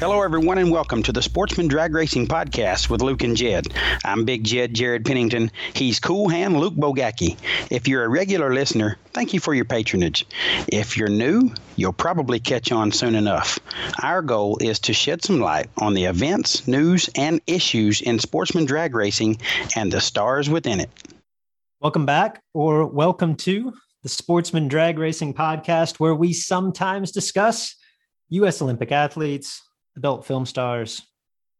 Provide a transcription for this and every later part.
Hello, everyone, and welcome to the Sportsman Drag Racing Podcast with Luke and Jed. I'm Big Jed Jared Pennington. He's Cool Hand Luke Bogacki. If you're a regular listener, thank you for your patronage. If you're new, you'll probably catch on soon enough. Our goal is to shed some light on the events, news, and issues in sportsman drag racing and the stars within it. Welcome back, or welcome to the Sportsman Drag Racing Podcast, where we sometimes discuss U.S. Olympic athletes, adult film stars,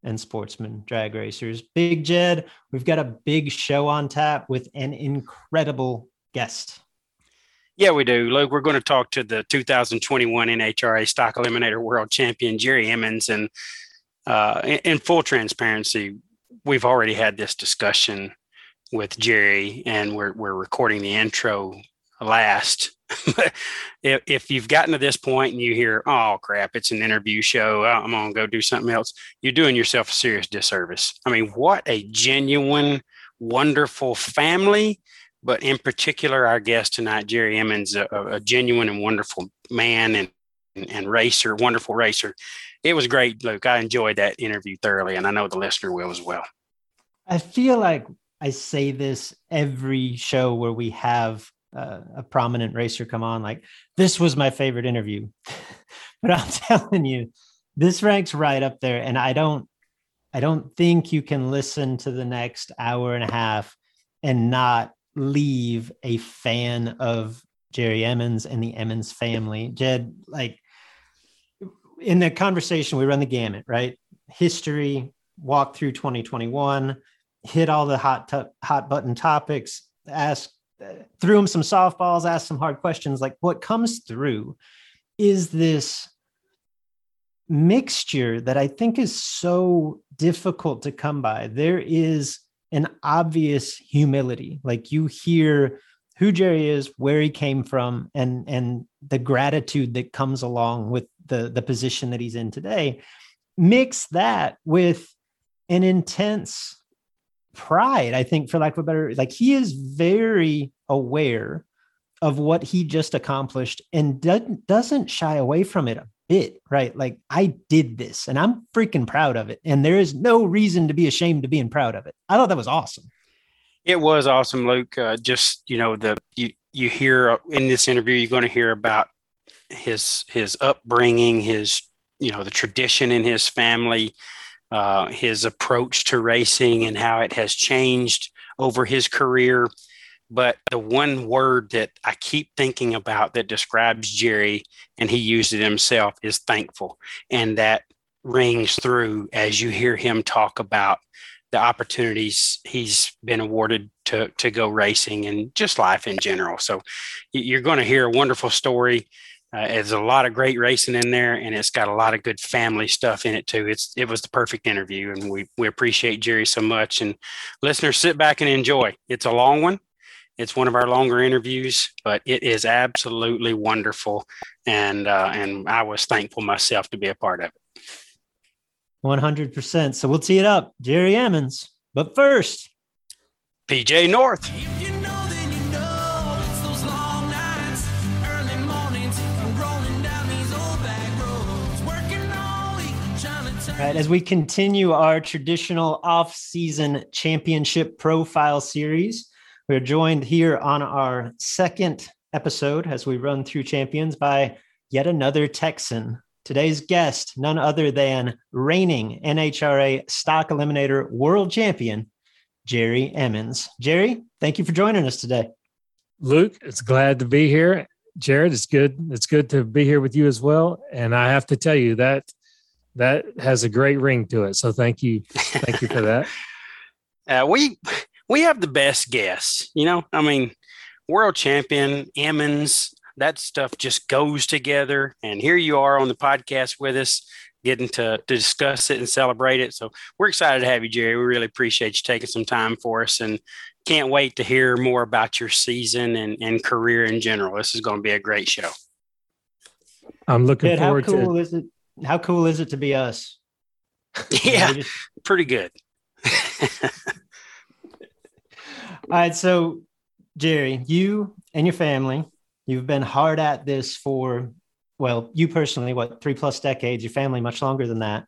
and sportsmen drag racers. Big Jed, we've got a big show on tap with an incredible guest. Yeah, we do. Luke, we're going to talk to the 2021 NHRA Stock Eliminator World Champion, Jerry Emmons. And uh, in, in full transparency, we've already had this discussion with Jerry, and we're, we're recording the intro last if, if you've gotten to this point and you hear, oh crap, it's an interview show, oh, I'm going to go do something else, you're doing yourself a serious disservice. I mean, what a genuine, wonderful family. But in particular, our guest tonight, Jerry Emmons, a, a genuine and wonderful man and, and racer, wonderful racer. It was great, Luke. I enjoyed that interview thoroughly, and I know the listener will as well. I feel like I say this every show where we have uh, a prominent racer come on like this was my favorite interview. But i'm telling you this ranks right up there and i don't i don't think you can listen to the next hour and a half and not leave a fan of jerry emmons and the emmons family. Jed like in the conversation we run the gamut right? History walk through 2021 hit all the hot hot button topics ask threw him some softballs, asked some hard questions. Like what comes through is this mixture that I think is so difficult to come by. There is an obvious humility. Like you hear who Jerry is, where he came from, and and the gratitude that comes along with the the position that he's in today. Mix that with an intense pride, I think, for lack of a better, like he is very aware of what he just accomplished and doesn't doesn't shy away from it a bit, right? Like I did this and I'm freaking proud of it. And there is no reason to be ashamed of being proud of it. I thought that was awesome. It was awesome, Luke. Uh, just, you know, the you you hear in this interview, you're going to hear about his his upbringing, his you know, the tradition in his family, uh, his approach to racing and how it has changed over his career. But the one word that I keep thinking about that describes Jerry, and he used it himself, is thankful. And that rings through as you hear him talk about the opportunities he's been awarded to, to go racing and just life in general. So you're going to hear a wonderful story Uh, there's a lot of great racing in there, and it's got a lot of good family stuff in it too. It's it was the perfect interview, and we we appreciate Jerry so much. And listeners, sit back and enjoy. It's a long one. It's one of our longer interviews, but it is absolutely wonderful, and uh, and I was thankful myself to be a part of it. One hundred percent. So we'll tee it up, Jerry Emmons. But first, PJ North. Right, as we continue our traditional off-season championship profile series, we're joined here on our second episode as we run through champions by yet another Texan. Today's guest, none other than reigning NHRA stock eliminator world champion, Jerry Emmons. Jerry, thank you for joining us today. Luke, it's glad to be here. Jared, it's good. It's good to be here with you as well. And I have to tell you that that has a great ring to it. So thank you, thank you for that. Uh, we we have the best guests. You know, I mean, world champion Emmons. That stuff just goes together. And here you are on the podcast with us, getting to, to discuss it and celebrate it. So we're excited to have you, Jerry. We really appreciate you taking some time for us and can't wait to hear more about your season and, and career in general. This is going to be a great show. I'm looking forward how cool to is it how cool is it to be us? Yeah, just... pretty good. All right, so Jerry, you and your family, you've been hard at this for well, you personally, what three plus decades? Your family much longer than that.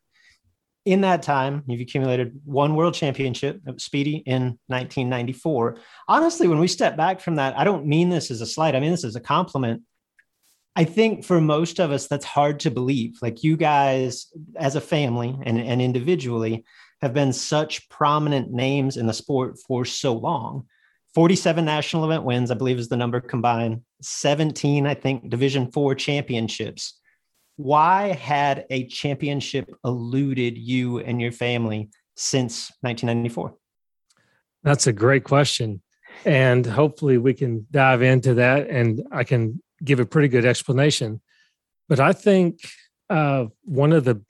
In that time, you've accumulated one world championship, at Speedy, in 1994. Honestly, when we step back from that, I don't mean this as a slight. I mean this as a compliment I think for most of us, that's hard to believe. Like you guys, as a family and, and individually, have been such prominent names in the sport for so long. 47 national event wins, I believe, is the number combined. 17, I think, Division Four championships. Why had a championship eluded you and your family since 1994? That's a great question. And hopefully we can dive into that and I can give a pretty good explanation. But I think uh, one of the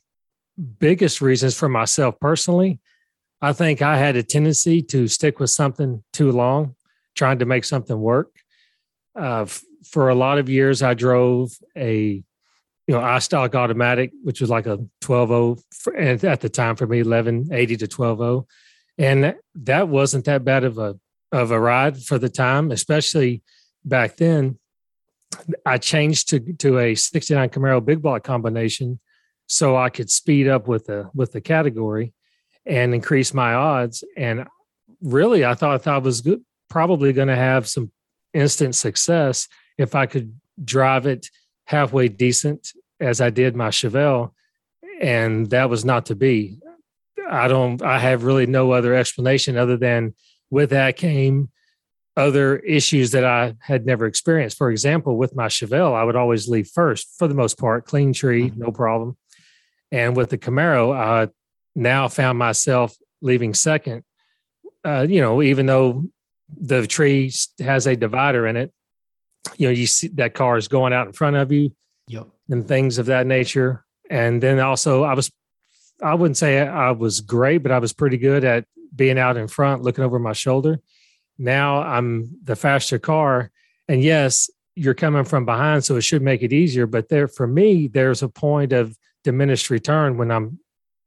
biggest reasons for myself personally, I think I had a tendency to stick with something too long, trying to make something work. Uh, f- for a lot of years, I drove a you know iStock automatic, which was like a 12 and at the time for me 1180 to 12 and that wasn't that bad of a of a ride for the time, especially back then. I changed to to a 69 Camaro big block combination so I could speed up with the with the category and increase my odds. And really, I thought I was good, probably going to have some instant success if I could drive it halfway decent as I did my Chevelle. And that was not to be. I don't. I have really no other explanation other than with that came other issues that I had never experienced. For example, with my Chevelle, I would always leave first for the most part, clean tree, mm-hmm. no problem. And with the Camaro, I now found myself leaving second. Uh, you know, even though the tree has a divider in it, you know, you see that car is going out in front of you yep. and things of that nature. And then also, I was, I wouldn't say I was great, but I was pretty good at being out in front, looking over my shoulder now I'm the faster car. And yes, you're coming from behind, so it should make it easier. But there, for me, there's a point of diminished return when I'm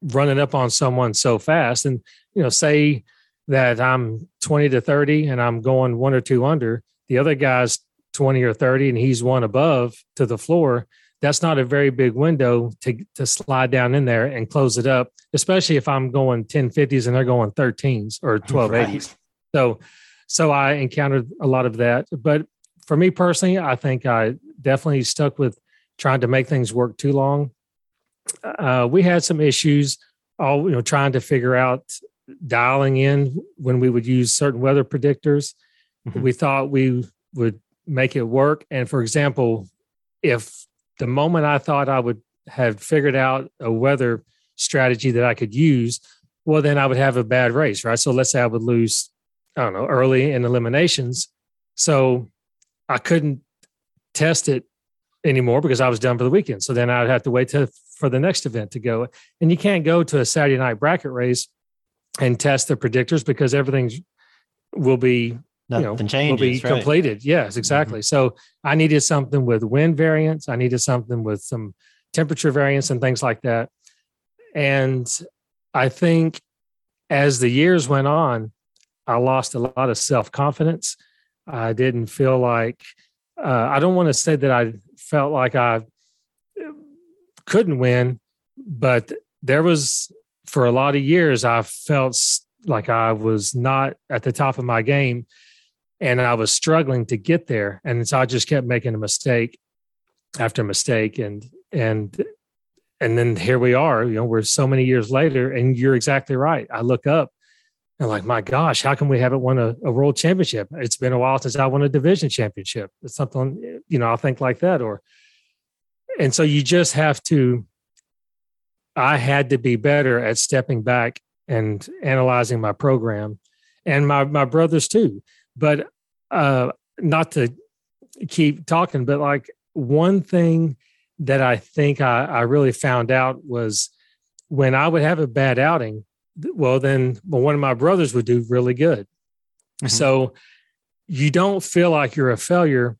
running up on someone so fast. And, you know, say that I'm 20 to 30 and I'm going one or two under, the other guy's 20 or 30 and he's one above to the floor. That's not a very big window to, to slide down in there and close it up, especially if I'm going 1050s and they're going 13s or 1280s. Right. So so I encountered a lot of that. But for me personally, I think I definitely stuck with trying to make things work too long. Uh, we had some issues, all you know, trying to figure out dialing in when we would use certain weather predictors. Mm-hmm. We thought we would make it work. And for example, if the moment I thought I would have figured out a weather strategy that I could use, well, then I would have a bad race, right? So let's say I would lose I don't know, early in eliminations. So I couldn't test it anymore because I was done for the weekend. So then I'd have to wait to, for the next event to go. And you can't go to a Saturday night bracket race and test the predictors because everything will be Nothing you know, changes. will be right? completed. Yes, mm-hmm. exactly. So I needed something with wind variance. I needed something with some temperature variance and things like that. And I think as the years went on, I lost a lot of self confidence. I didn't feel like, uh, I don't want to say that I felt like I couldn't win, but there was, for a lot of years, I felt like I was not at the top of my game and I was struggling to get there. And so I just kept making a mistake after mistake. And, and, and then here we are, you know, we're so many years later, and you're exactly right. I look up and like, my gosh, how can we haven't won a, a world championship? It's been a while since I won a division championship. It's something, you know, I'll think like that. Or, and so you just have to, I had to be better at stepping back and analyzing my program and my, my brothers too. But uh, not to keep talking, but like one thing that I think I, I really found out was when I would have a bad outing, well, then well, one of my brothers would do really good. Mhm. So you don't feel like you're a failure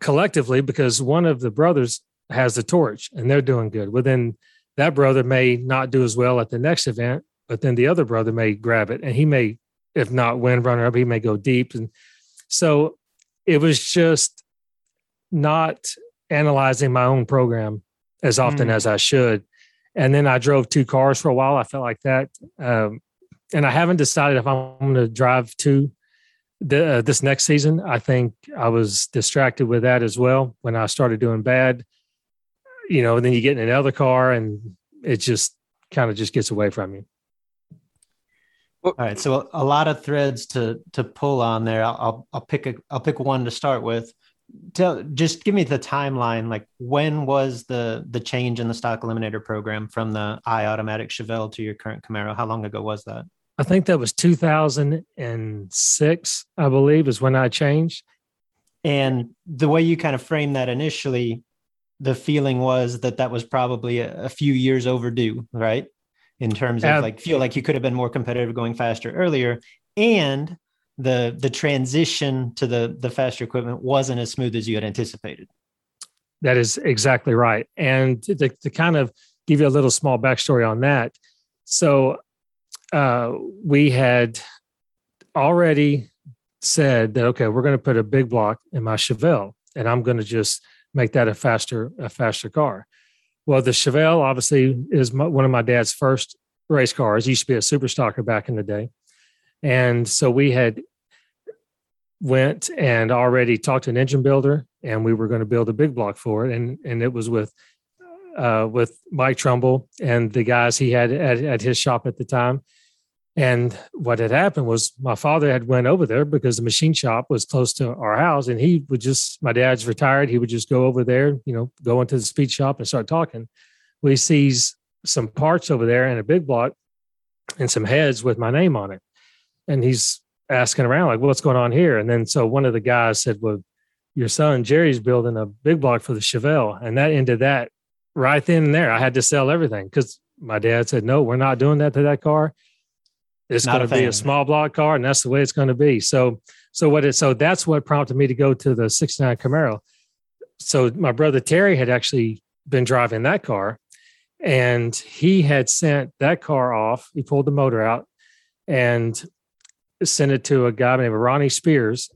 collectively because one of the brothers has the torch and they're doing good. Well, then that brother may not do as well at the next event, but then the other brother may grab it and he may, if not win runner up, he may go deep. And so it was just not analyzing my own program as often Mm. as I should. And then I drove two cars for a while. I felt like that. Um, and I haven't decided if I'm going to drive two the, uh, this next season. I think I was distracted with that as well when I started doing bad. You know, and then you get in another car and it just kind of just gets away from you. All right, so a lot of threads to to pull on there. I'll I'll, I'll pick a I'll pick one to start with. Tell just give me the timeline. Like when was the the change in the stock eliminator program from the I automatic Chevelle to your current Camaro? How long ago was that? I think that was 2006, I believe, is when I changed. And the way you kind of framed that initially, the feeling was that that was probably a, a few years overdue, right? In terms of Ab- like feel like you could have been more competitive going faster earlier, and the the transition to the the faster equipment wasn't as smooth as you had anticipated. That is exactly right. And to, to kind of give you a little small backstory on that. So uh, we had already said that, okay, we're going to put a big block in my Chevelle and I'm going to just make that a faster, a faster car. Well, the Chevelle obviously is my, one of my dad's first race cars. It used to be a super stocker back in the day. And so we had went and already talked to an engine builder and we were going to build a big block for it. And and it was with uh, with Mike Trumbull and the guys he had at, at his shop at the time. And what had happened was my father had went over there because the machine shop was close to our house and he would just my dad's retired he would just go over there you know go into the speed shop and start talking. Well he sees some parts over there and a big block and some heads with my name on it and he's asking around like what's going on here? And then so one of the guys said well your son jerry's building a big block for the chevelle. And that ended that right then and there. I had to sell everything because my dad said no we're not doing that to that car. It's going to be a small block car and that's the way it's going to be. So so what it so that's what prompted me to go to the 69 camaro. So my brother terry had actually been driving that car and he had sent that car off. He pulled the motor out and sent it to a guy named Ronnie Spears,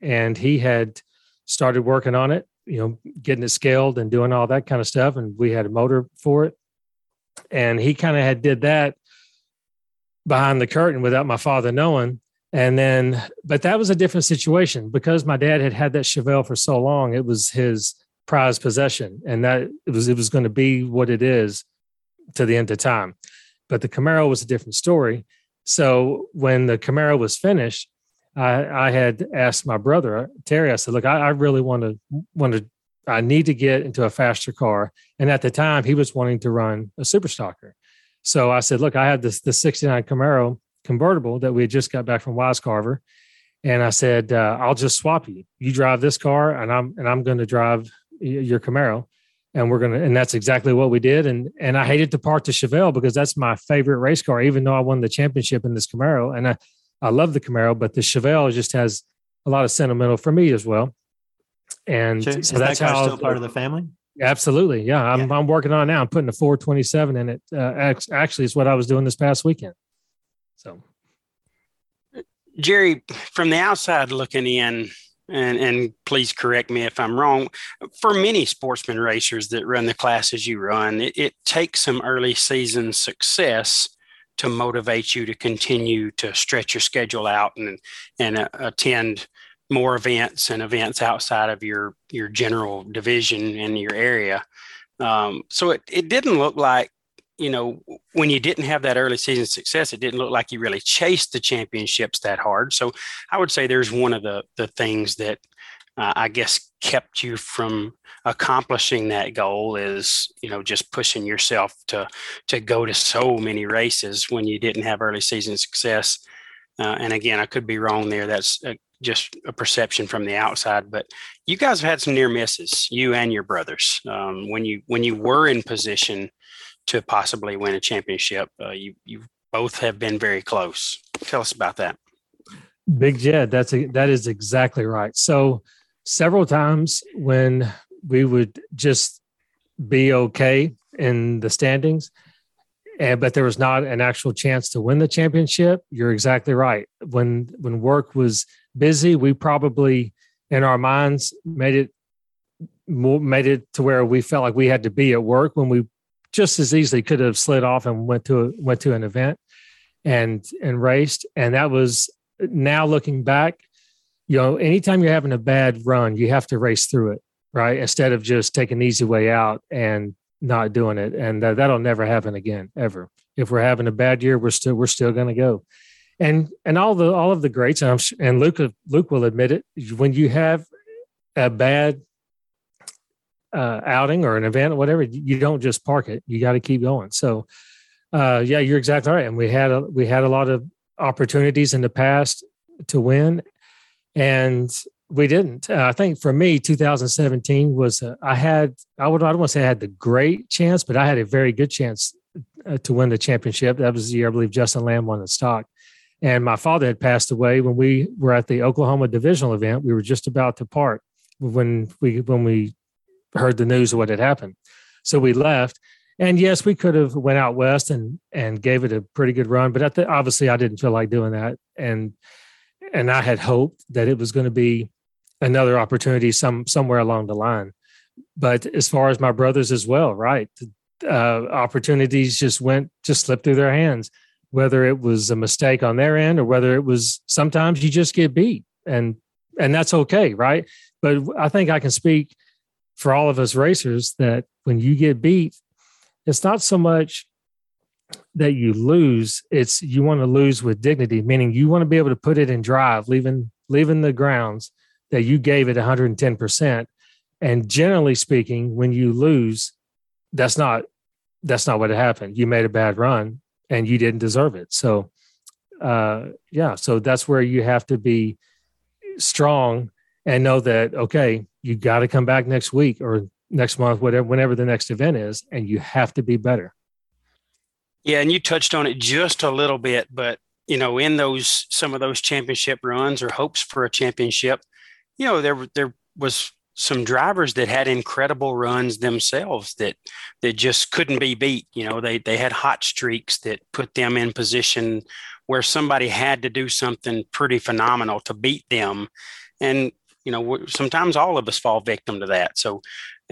and he had started working on it, you know, getting it scaled and doing all that kind of stuff. And we had a motor for it. And he kind of had did that behind the curtain without my father knowing. And then, but that was a different situation because my dad had had that Chevelle for so long. It was his prized possession, and that it was it was going to be what it is to the end of time. But the Camaro was a different story. So when the Camaro was finished, I, I had asked my brother Terry. I said, "Look, I, I really want to want to. I need to get into a faster car." And at the time, he was wanting to run a super stocker. So I said, "Look, I have this the '69 Camaro convertible that we had just got back from Wise Carver, and I said, uh, I'll just swap you. You drive this car, and I'm and I'm going to drive your Camaro, and we're gonna, and that's exactly what we did. And and I hated to part the Chevelle because that's my favorite race car, even though I won the championship in this Camaro, and I I love the Camaro, but the Chevelle just has a lot of sentimental for me as well. And so, so that's that how still part of the family. Absolutely, yeah. I'm yeah. I'm working on it now. I'm putting a 427 in it. Uh, actually, it's what I was doing this past weekend. So, Jerry, from the outside looking in, and and please correct me if I'm wrong. For many sportsman racers that run the classes you run, it, it takes some early season success to motivate you to continue to stretch your schedule out and and uh, attend more events and events outside of your your general division in your area. Um, so it, it didn't look like you know when you didn't have that early season success, it didn't look like you really chased the championships that hard. So I would say there's one of the the things that uh, I guess kept you from accomplishing that goal is you know just pushing yourself to to go to so many races when you didn't have early season success. Uh, and again, I could be wrong there. That's a, just a perception from the outside, but you guys have had some near misses, you and your brothers. Um, when you when you were in position to possibly win a championship, uh, you you both have been very close. Tell us about that. Big Jed, that's a, that is exactly right. So several times when we would just be okay in the standings, and but there was not an actual chance to win the championship. You're exactly right. When when work was busy, we probably in our minds made it made it to where we felt like we had to be at work when we just as easily could have slid off and went to a, went to an event and and raced. And that was now looking back you know anytime you're having a bad run you have to race through it right? Instead of just taking an easy way out and not doing it. And that, that'll never happen again ever. If we're having a bad year we're still we're still going to go. And and all the all of the greats and, I'm, and Luke Luke will admit it when you have a bad uh, outing or an event or whatever you don't just park it. You got to keep going. So uh, yeah you're exactly right. And we had a we had a lot of opportunities in the past to win and we didn't. Uh, i think for me 2017 was uh, i had i would i don't want to say i had the great chance but i had a very good chance uh, to win the championship. That was the year i believe justin lamb won the stock. And my father had passed away when we were at the Oklahoma divisional event. We were just about to part when we when we heard the news of what had happened. So we left. And yes, we could have went out west and and gave it a pretty good run, but the, obviously I didn't feel like doing that. And and I had hoped that it was going to be another opportunity some somewhere along the line. But as far as my brothers as well, right? Uh, opportunities just went just slipped through their hands whether it was a mistake on their end or whether it was sometimes you just get beat and and that's okay right but i think i can speak for all of us racers that when you get beat it's not so much that you lose it's you want to lose with dignity meaning you want to be able to put it in drive leaving leaving the grounds that you gave it 110% and generally speaking when you lose that's not that's not what happened you made a bad run and you didn't deserve it. So, uh, yeah, so that's where you have to be strong and know that okay, you got to come back next week or next month, whatever, whenever the next event is, and you have to be better. Yeah, and you touched on it just a little bit, but you know, in those some of those championship runs or hopes for a championship, you know, there there was some drivers that had incredible runs themselves that that just couldn't be beat. You know, they they had hot streaks that put them in position where somebody had to do something pretty phenomenal to beat them. And you know, sometimes all of us fall victim to that. So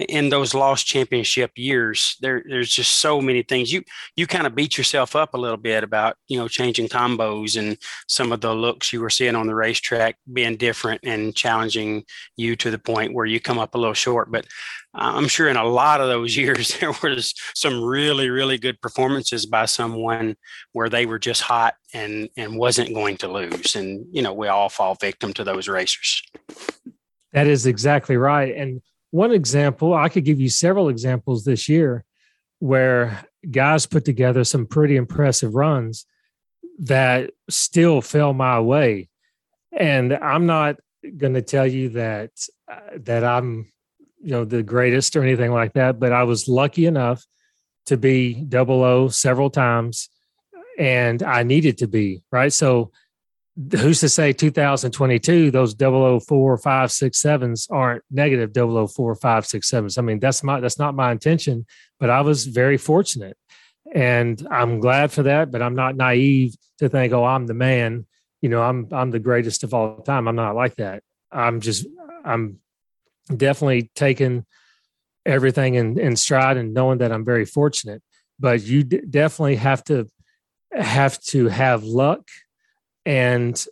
in those lost championship years, there there's just so many things. You you kind of beat yourself up a little bit about you know changing combos and some of the looks you were seeing on the racetrack being different and challenging you to the point where you come up a little short. But I'm sure in a lot of those years there was some really really good performances by someone where they were just hot and and wasn't going to lose. And you know we all fall victim to those racers. That is exactly right. And one example, I could give you several examples this year where guys put together some pretty impressive runs that still fell my way. And I'm not going to tell you that uh, that I'm you know, the greatest or anything like that, but I was lucky enough to be double O several times and I needed to be, right? So who's to say 2022 those 004 5 6 7s aren't negative 004 5 6 7s i mean that's my that's not my intention but i was very fortunate. And i'm glad for that but i'm not naive to think oh i'm the man. You know i'm i'm the greatest of all time. I'm not like that. I'm just i'm definitely taking everything in, in stride and knowing that i'm very fortunate. But you d- definitely have to have to have luck and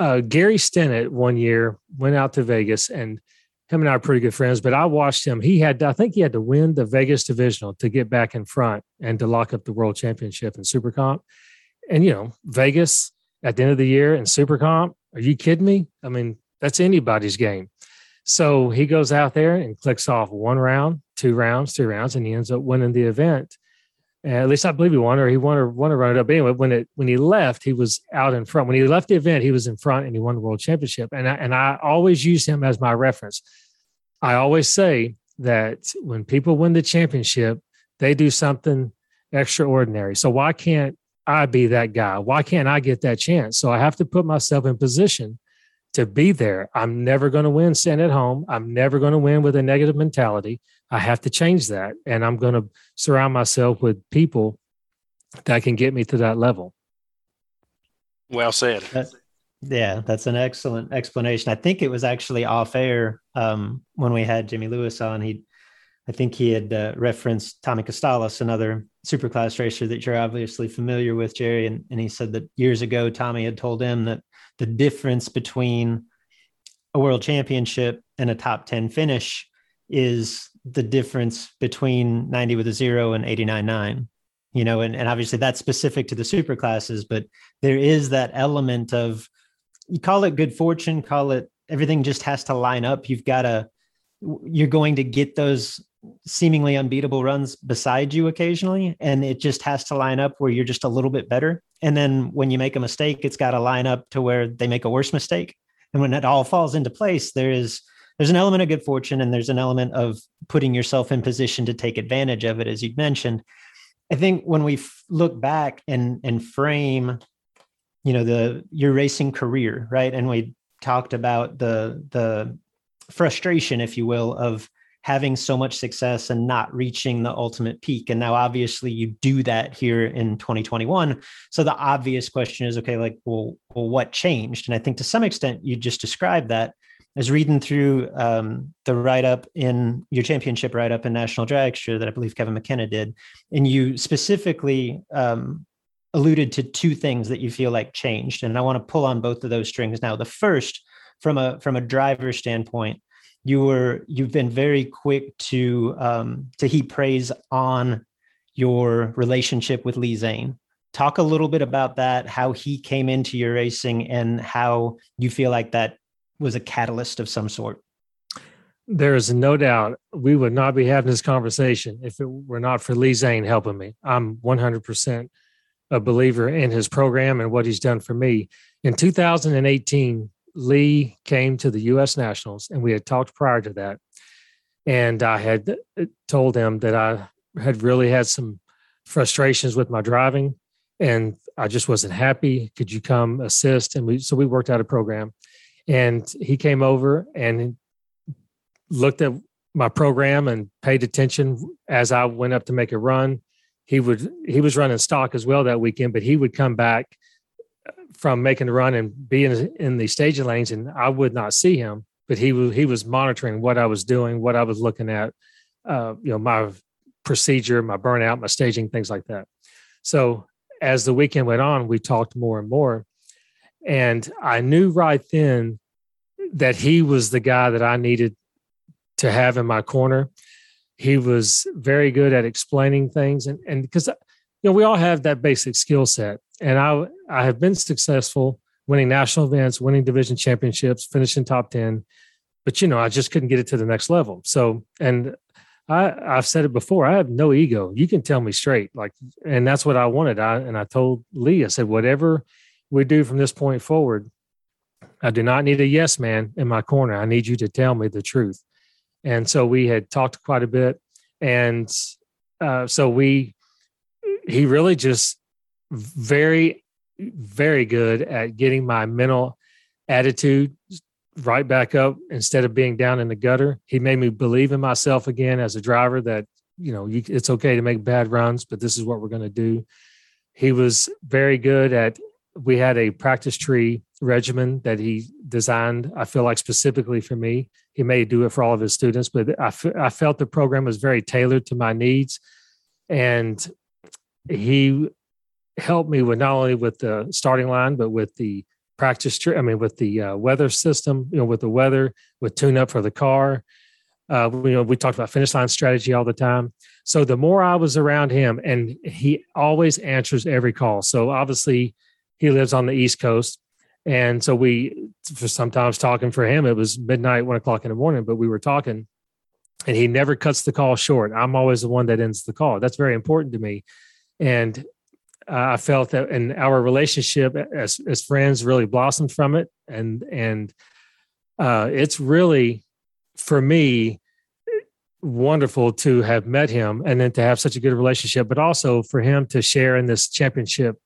uh, Gary Stinnett one year went out to Vegas and him and I are pretty good friends, but I watched him. He had, I think he had to win the Vegas divisional to get back in front and to lock up the world championship in super comp. And, you know, Vegas at the end of the year in super comp, are you kidding me? I mean, that's anybody's game. So he goes out there and clicks off one round, two rounds, three rounds, and he ends up winning the event Uh, at least I believe he won, or he won, or won to run it up. Anyway, when it when he left, he was out in front. When he left the event, he was in front, and he won the world championship. And I, and I always use him as my reference. I always say that when people win the championship, they do something extraordinary. So why can't I be that guy? Why can't I get that chance? So I have to put myself in position to be there. I'm never going to win sitting at home. I'm never going to win with a negative mentality. I have to change that. And I'm going to surround myself with people that can get me to that level. Well said. yeah, that's an excellent explanation. I think it was actually off air um, when we had Jimmy Lewis on. He, I think he had uh, referenced Tommy Costales, another superclass racer that you're obviously familiar with, Jerry. And, and he said that years ago, Tommy had told him that the difference between a world championship and a top 10 finish is the difference between 90 with a zero and 89 9 you know and, and obviously that's specific to the super classes but there is that element of you call it good fortune call it everything just has to line up. You've got to you're going to get those seemingly unbeatable runs beside you occasionally and it just has to line up where you're just a little bit better. And then when you make a mistake it's got to line up to where they make a worse mistake. And when it all falls into place there is there's an element of good fortune and there's an element of putting yourself in position to take advantage of it as you mentioned. I think when we f- look back and and frame you know the your racing career right? And we talked about the the frustration if you will of having so much success and not reaching the ultimate peak. And now, obviously, you do that here in 2021. So the obvious question is, okay, like, well, well, what changed? And I think to some extent, you just described that. I was reading through um, the write up in your championship write up in National Dragster that I believe Kevin McKenna did, and you specifically um, alluded to two things that you feel like changed, and I want to pull on both of those strings now. The first, from a from a driver standpoint, you were you've been very quick to um, to heap praise on your relationship with Lee Zane. Talk a little bit about that, how he came into your racing, and how you feel like that was a catalyst of some sort. There is no doubt we would not be having this conversation if it were not for Lee Zane helping me. I'm 100% a believer in his program and what he's done for me. In 2018, Lee came to the U.S. Nationals, and we had talked prior to that. And I had uh, told him that I had really had some frustrations with my driving, and I just wasn't happy. Could you come assist? And we so we worked out a program, and he came over and looked at my program and paid attention as I went up to make a run. He would he was running stock as well that weekend, but he would come back from making the run and being in the staging lanes, and I would not see him, but he was he was monitoring what I was doing, what I was looking at, uh, you know, my procedure, my burnout, my staging, things like that. So as the weekend went on, we talked more and more, and I knew right then that he was the guy that I needed to have in my corner. He was very good at explaining things, and and because you know we all have that basic skill set and I I have been successful winning national events, winning division championships, finishing top 10, but you know, I just couldn't get it to the next level. So, and I I've said it before, I have no ego. You can tell me straight like and that's what I wanted. I and I told Lee I said whatever we do from this point forward, I do not need a yes man in my corner. I need you to tell me the truth. and so we had talked quite a bit, and uh, so we he really just very very good at getting my mental attitude right back up instead of being down in the gutter. He made me believe in myself again as a driver that, you know, you, it's okay to make bad runs, but this is what we're going to do. He was very good at, we had a practice tree regimen that he designed, I feel like specifically for me. He may do it for all of his students, but I, f- I felt the program was very tailored to my needs. And he helped me with not only with the starting line, but with the practice. I mean, with the uh, weather system, you know, with the weather, with tune up for the car. Uh, we, you know, we talked about finish line strategy all the time. So the more I was around him, and he always answers every call. So obviously, he lives on the East Coast, and so we, for sometimes talking for him, it was midnight, one o'clock in the morning, but we were talking, and he never cuts the call short. I'm always the one that ends the call. That's very important to me, and I felt that, and our relationship as as friends really blossomed from it, and and uh, it's really for me wonderful to have met him and then to have such a good relationship, but also for him to share in this championship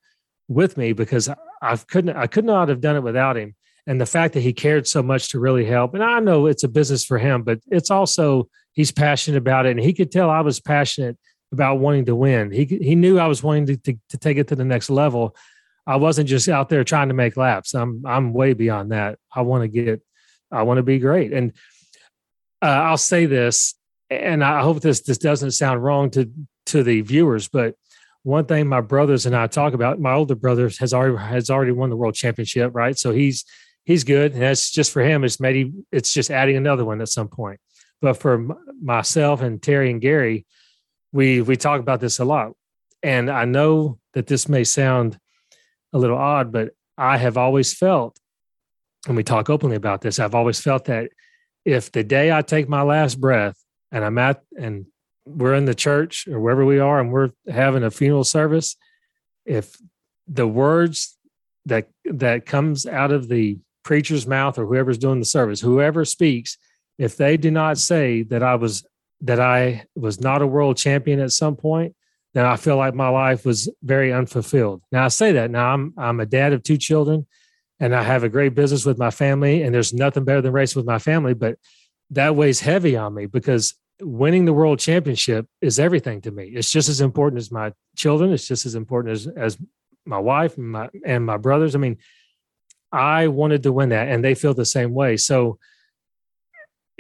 with me because I couldn't I could not have done it without him. And the fact that he cared so much to really help, and I know it's a business for him, but it's also he's passionate about it, and he could tell I was passionate about wanting to win. He he knew I was wanting to, to, to take it to the next level. I wasn't just out there trying to make laps. I'm I'm way beyond that. I want to get I want to be great. And uh, I'll say this, and I hope this this doesn't sound wrong to to the viewers, but one thing my brothers and I talk about, my older brother has already has already won the world championship, right? So he's he's good, and that's just for him. It's maybe it's just adding another one at some point. But for myself and Terry and Gary, we we talk about this a lot. And i know that this may sound a little odd but i have always felt and we talk openly about this i've always felt that if the day i take my last breath and i'm at and we're in the church or wherever we are and we're having a funeral service if the words that that comes out of the preacher's mouth or whoever's doing the service whoever speaks if they do not say that i was that I was not a world champion at some point, then I feel like my life was very unfulfilled. Now I say that now I'm I'm a dad of two children and I have a great business with my family and there's nothing better than racing with my family, but that weighs heavy on me because winning the world championship is everything to me. It's just as important as my children, it's just as important as as my wife and my and my brothers. I mean, I wanted to win that and they feel the same way. So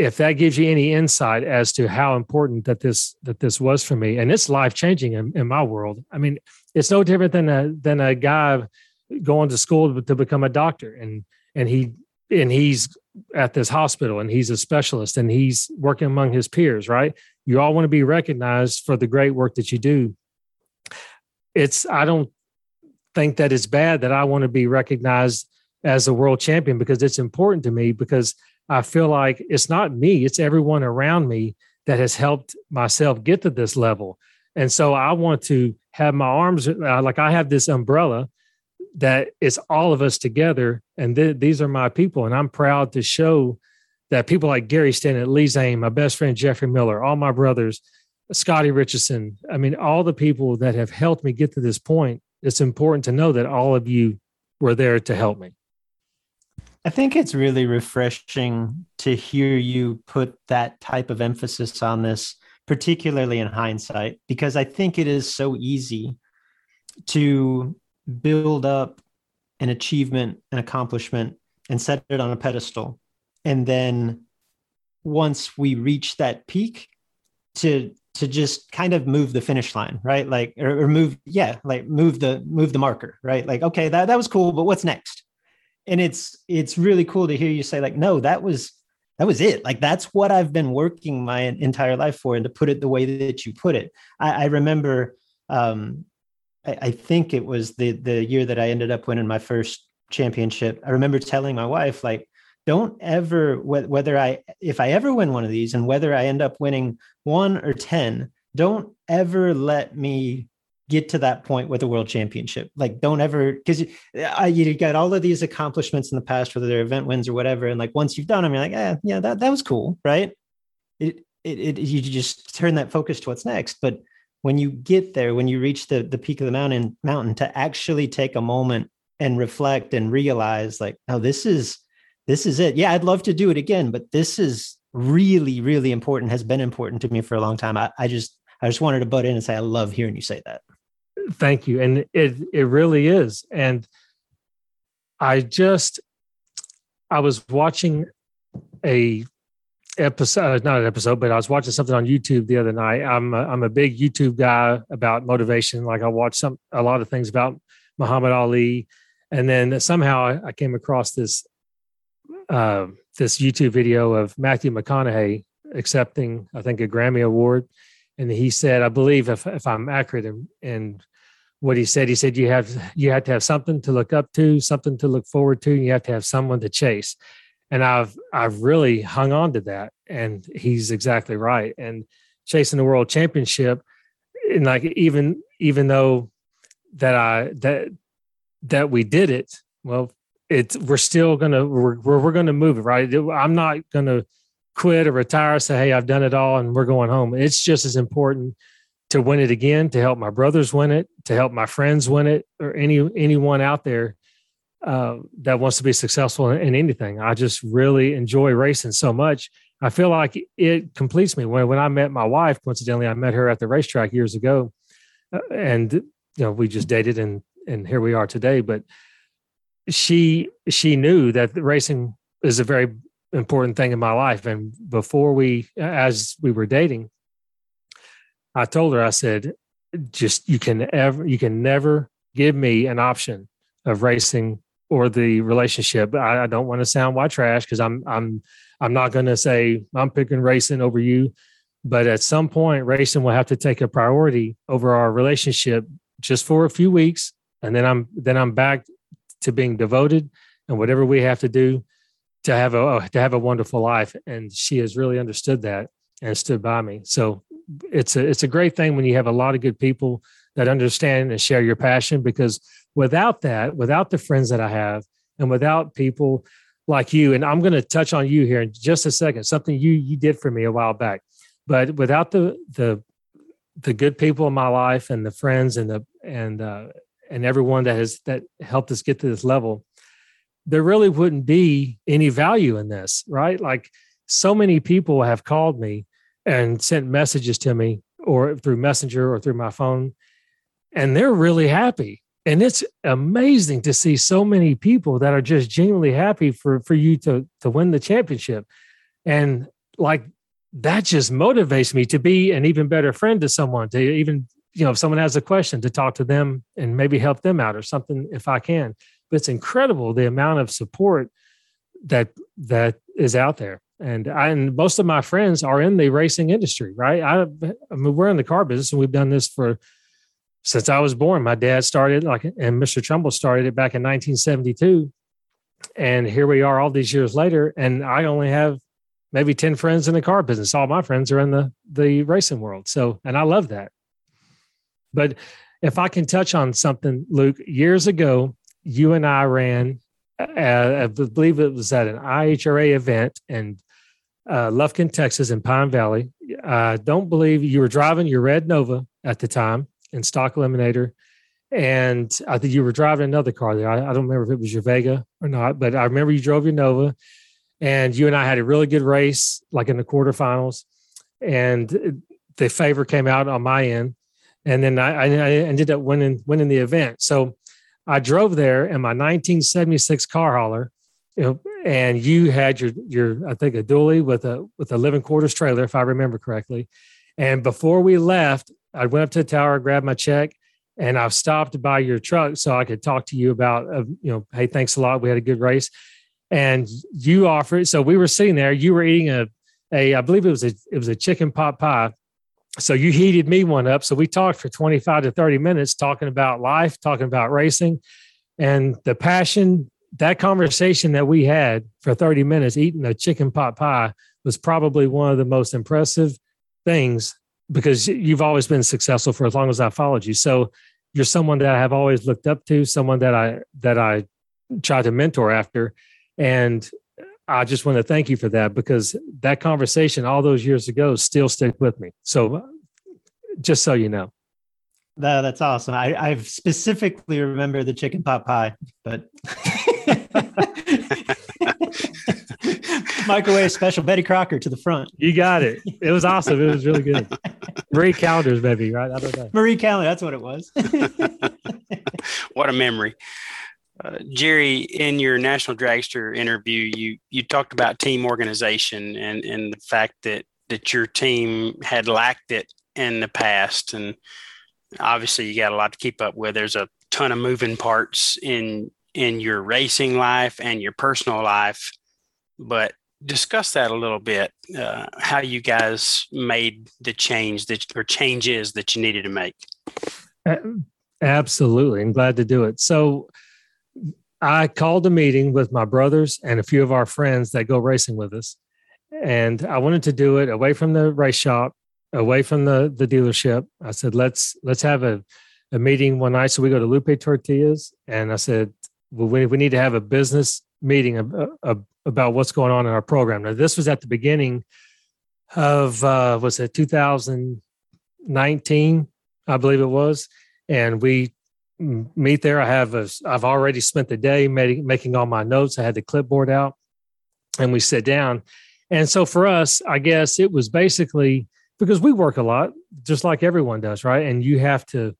if that gives you any insight as to how important that this that this was for me and it's life changing in, in, my world. I mean it's no different than a than a guy going to school to become a doctor and and he and he's at this hospital and he's a specialist and he's working among his peers right? You all want to be recognized for the great work that you do. It's i don't think that it's bad that i want to be recognized as a world champion because it's important to me because I feel like it's not me, it's everyone around me that has helped myself get to this level. And so I want to have my arms uh, like I have this umbrella that is all of us together. And th- these are my people. And I'm proud to show that people like Gary Stinnett, Lee Zane, my best friend Jeffrey Miller, all my brothers, Scotty Richardson. I mean, all the people that have helped me get to this point. It's important to know that all of you were there to help me. I think it's really refreshing to hear you put that type of emphasis on this, particularly in hindsight, because I think it is so easy to build up an achievement, an accomplishment, and set it on a pedestal. And then once we reach that peak, to to just kind of move the finish line, right? Like or, or move, yeah, like move the move the marker, right? Like, okay, that, that was cool, but what's next? And it's it's really cool to hear you say like no that was that was it. Like that's what i've been working my entire life for and to put it the way that you put it. I, I remember um, I, I, think it was the the year that i ended up winning my first championship. I remember telling my wife like don't ever whether i if i ever win one of these and whether i end up winning one or ten don't ever let me get to that point with a world championship. Like, don't ever because you, you got all of these accomplishments in the past, whether they're event wins or whatever, and like once you've done them, you're like, eh, yeah, that that was cool, right? it, it, it you just turn that focus to what's next. But when you get there, when you reach the the peak of the mountain, mountain to actually take a moment and reflect and realize, like, oh, this is this is it. Yeah, I'd love to do it again, but this is really, really important. Has been important to me for a long time. I, I just I just wanted to butt in and say I love hearing you say that. Thank you, and it it really is. And I just I was watching a episode, not an episode, but I was watching something on YouTube the other night. I'm a, I'm a big YouTube guy about motivation. Like I watch some a lot of things about Muhammad Ali, and then somehow I came across this uh, this YouTube video of Matthew McConaughey accepting, I think, a Grammy award, and he said, I believe, if if I'm accurate in, in what he said, he said you have you have to have something to look up to, something to look forward to, and you have to have someone to chase and I've I've really hung on to that. And he's exactly right. And chasing the world championship, and like even even though that I that that we did it, well, it's we're still gonna we're we're, gonna move it right. I'm not gonna quit or retire. Say, hey, I've done it all, and we're going home. It's just as important to win it again, to help my brothers win it, to help my friends win it, or any anyone out there uh, that wants to be successful in, in, anything. I just really enjoy racing so much. I feel like it completes me. When when I met my wife, coincidentally, I met her at the racetrack years ago, uh, and you know we just dated, and and here we are today. But she she knew that racing is a very important thing in my life, and before we, as we were dating, I told her, I said, just you can ever you can never give me an option of racing or the relationship. I, I don't want to sound white trash because I'm I'm I'm not going to say I'm picking racing over you, but at some point, racing will have to take a priority over our relationship just for a few weeks, and then I'm then I'm back to being devoted and whatever we have to do to have a to have a wonderful life. And she has really understood that and stood by me. So it's a it's a great thing when you have a lot of good people that understand and share your passion because without that, without the friends that I have, and without people like you, and I'm going to touch on you here in just a second, something you you did for me a while back. But without the the the good people in my life and the friends and the and uh, and everyone that has that helped us get to this level, there really wouldn't be any value in this, right? Like so many people have called me and sent messages to me or through messenger or through my phone and they're really happy. And it's amazing to see so many people that are just genuinely happy for for you to to win the championship. And like that just motivates me to be an even better friend to someone to even you know if someone has a question to talk to them and maybe help them out or something if i can. But it's incredible the amount of support that that is out there and I, and most of my friends are in the racing industry right I, I mean we're in the car business and we've done this for since I was born. My dad started like, and Mr. Trumbull started it back in 1972. And here we are all these years later. And I only have maybe 10 friends in the car business. All my friends are in the, the racing world. So, and I love that. But if I can touch on something, Luke, years ago, you and I ran, uh, I believe it was at an IHRA event in uh, Lufkin, Texas, in Pine Valley. I don't believe you were driving your red Nova at the time in stock eliminator. And I think you were driving another car there. I, I don't remember if it was your Vega or not, but I remember you drove your Nova and you and I had a really good race, like in the quarterfinals. And the favor came out on my end. And then I, I ended up winning winning the event. So I drove there in my 1976 car hauler, you know, and you had your your I think a dually with a with a living quarters trailer, if I remember correctly. And before we left, I went up to the tower, grabbed my check, and I've stopped by your truck so I could talk to you about, uh, you know, hey, thanks a lot. We had a good race, and you offered. So we were sitting there. You were eating a, a, I believe it was a, it was a chicken pot pie. So you heated me one up. So we talked for 25 to 30 minutes talking about life, talking about racing, and the passion. That conversation that we had for 30 minutes eating a chicken pot pie was probably one of the most impressive things because you've always been successful for as long as I followed you. So you're someone that I have always looked up to, someone that I that I try to mentor after, and I just want to thank you for that because that conversation all those years ago still stick with me. So uh, just so you know. No, that's awesome. I, I specifically remember the chicken pot pie, but microwave special Betty Crocker to the front. You got it. It was awesome. It was really good. Marie Callender's baby, right? I don't know. Marie Callender, that's what it was. what a memory. Uh, Jerry, in your National Dragster interview, you you talked about team organization and and the fact that that your team had lacked it in the past, and obviously you got a lot to keep up with. There's a ton of moving parts in in your racing life and your personal life, but discuss that a little bit. Uh, how you guys made the change that or changes that you needed to make. Absolutely, I'm glad to do it. So I called a meeting with my brothers and a few of our friends that go racing with us. And I wanted to do it away from the race shop, away from the, the dealership. I said, let's let's have a, a meeting one night. So we go to Lupe Tortillas. And I said, we, we need to have a business meeting about what's going on in our program. Now, this was at the beginning of, uh, was it 2019, I believe it was. And we meet there. I have a, I've already spent the day making, making all my notes. I had the clipboard out and we sit down. And so for us, I guess it was basically because we work a lot, just like everyone does, right? And you have to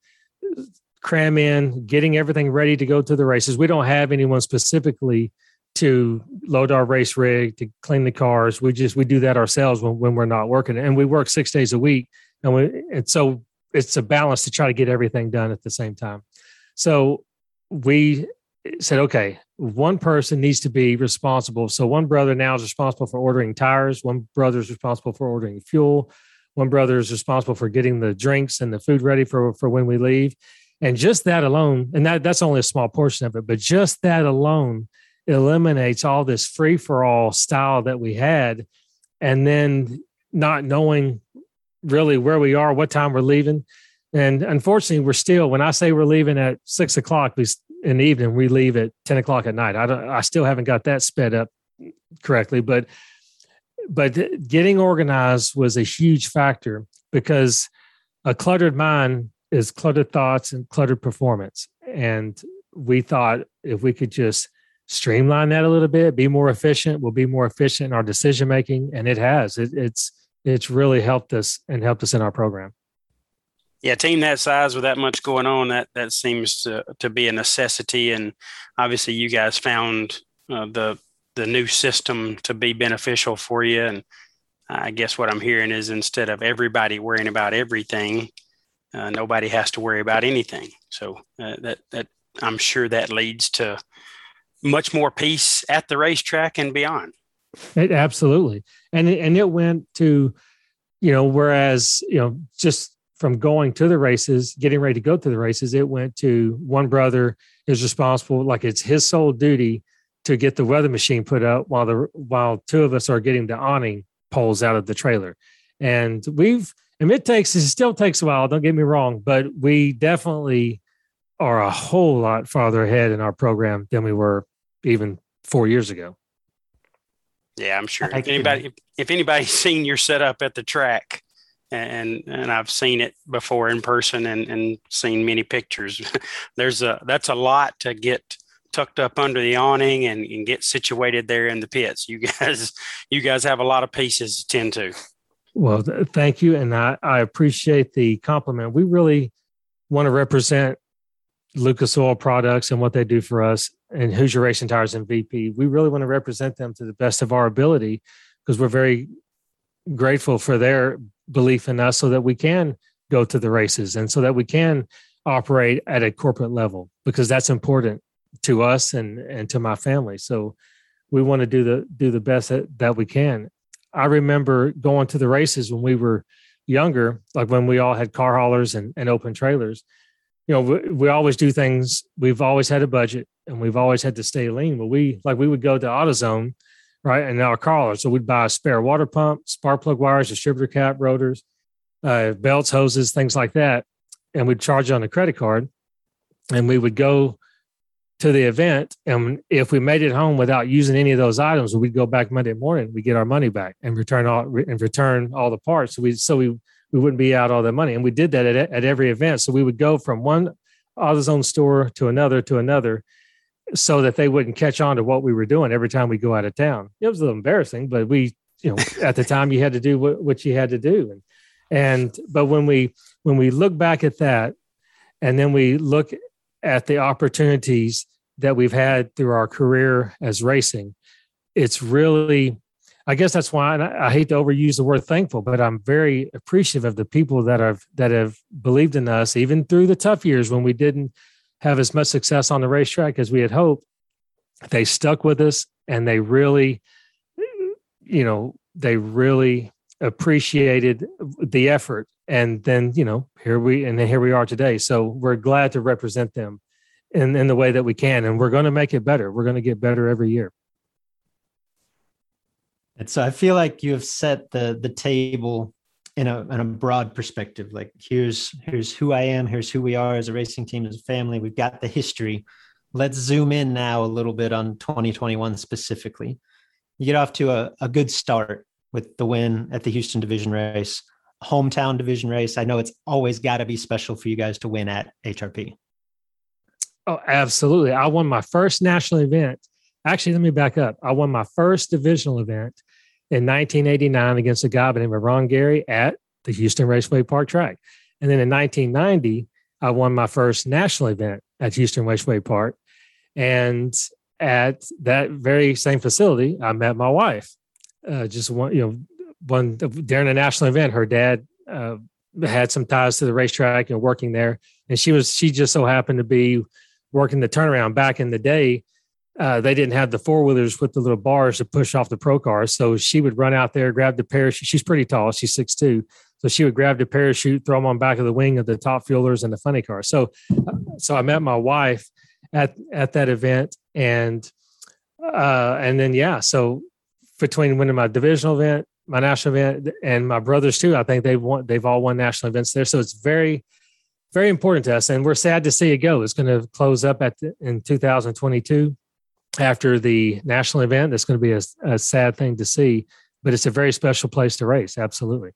cram in getting everything ready to go to the races. We don't have anyone specifically to load our race rig, to clean the cars. We just we do that ourselves when, when we're not working. And we work six days a week. And we and so it's a balance to try to get everything done at the same time. So we said, okay, one person needs to be responsible. So one brother now is responsible for ordering tires, one brother is responsible for ordering fuel, one brother is responsible for getting the drinks and the food ready for, for when we leave. And just that alone, and that, that's only a small portion of it, but just that alone eliminates all this free for all style that we had. And then not knowing really where we are, what time we're leaving. And unfortunately, we're still, when I say we're leaving at six o'clock in the evening, we leave at 10 o'clock at night. I don't, I still haven't got that sped up correctly, but, but getting organized was a huge factor because a cluttered mind is cluttered thoughts and cluttered performance. And we thought if we could just streamline that a little bit, be more efficient, we'll be more efficient in our decision making. And it has. It, it's it's really helped us and helped us in our program yeah, team that size with that much going on, that that seems to, to be a necessity. And obviously, you guys found uh, the the new system to be beneficial for you. And I guess what I'm hearing is instead of everybody worrying about everything, uh, nobody has to worry about anything. So uh, that that I'm sure that leads to much more peace at the racetrack and beyond. It, absolutely, and and it went to, you know, whereas you know just from going to the races, getting ready to go to the races, it went to one brother is responsible, like it's his sole duty to get the weather machine put up while the while two of us are getting the awning poles out of the trailer. And we've and it takes it still takes a while, don't get me wrong, but we definitely are a whole lot farther ahead in our program than we were even four years ago. Yeah, I'm sure. If anybody if anybody's seen your setup at the track, and and I've seen it before in person and and seen many pictures. There's a that's a lot to get tucked up under the awning and, and get situated there in the pits. You guys you guys have a lot of pieces to tend to. Well, thank you, and I I appreciate the compliment. We really want to represent Lucas Oil Products and what they do for us, and Hoosier Racing Tires and VP. We really want to represent them to the best of our ability because we're very grateful for their belief in us so that we can go to the races and so that we can operate at a corporate level because that's important to us and and to my family so we want to do the do the best that, that we can i remember going to the races when we were younger like when we all had car haulers and, and open trailers you know we, we always do things we've always had a budget and we've always had to stay lean but we like we would go to AutoZone right? And our collar. So we'd buy a spare water pump, spark plug wires, distributor cap, rotors, uh, belts, hoses, things like that. And we'd charge on a credit card. And we would go to the event. And if we made it home without using any of those items, we'd go back Monday morning, we get our money back and return all and return all the parts. So we so we we wouldn't be out all the money. And we did that at, at every event. So we would go from one AutoZone store to another to another so that they wouldn't catch on to what we were doing every time we go out of town. It was a little embarrassing, but we, you know, at the time you had to do what, what you had to do. And, and, but when we, when we look back at that and then we look at the opportunities that we've had through our career as racing, it's really, I guess that's why I, I hate to overuse the word thankful, but I'm very appreciative of the people that have, that have believed in us, even through the tough years when we didn't, have as much success on the racetrack as we had hoped. They stuck with us and they really, you know, they really appreciated the effort. And then, you know, here we and here we are today. So we're glad to represent them in, in the way that we can. And we're going to make it better. We're going to get better every year. And so I feel like you have set the the table in a in a broad perspective like here's here's who i am here's who we are as a racing team as a family we've got the history let's zoom in now a little bit on 2021 specifically you get off to a, a good start with the win at the houston division race hometown division race i know it's always got to be special for you guys to win at hrp oh absolutely i won my first national event actually let me back up i won my first divisional event in 1989 against a guy by the name of Ron Gary at the Houston Raceway Park track. And then in 1990, I won my first national event at Houston Raceway Park. And at that very same facility, I met my wife. Uh, just one, you know, one during a national event, her dad uh, had some ties to the racetrack and working there, and she was she just so happened to be working the turnaround back in the day uh, they didn't have the four wheelers with the little bars to push off the pro cars. So she would run out there, grab the parachute. She's pretty tall. She's six two. So she would grab the parachute, throw them on back of the wing of the top fuelers and the funny car. So, so I met my wife at at that event, and uh, and then yeah, so between winning my divisional event, my national event, and my brothers too, I think they've won. They've all won national events there. So it's very very important to us, and we're sad to see it go. It's going to close up at the, in 2022 after the national event. That's going to be a, a sad thing to see, but it's a very special place to race. Absolutely.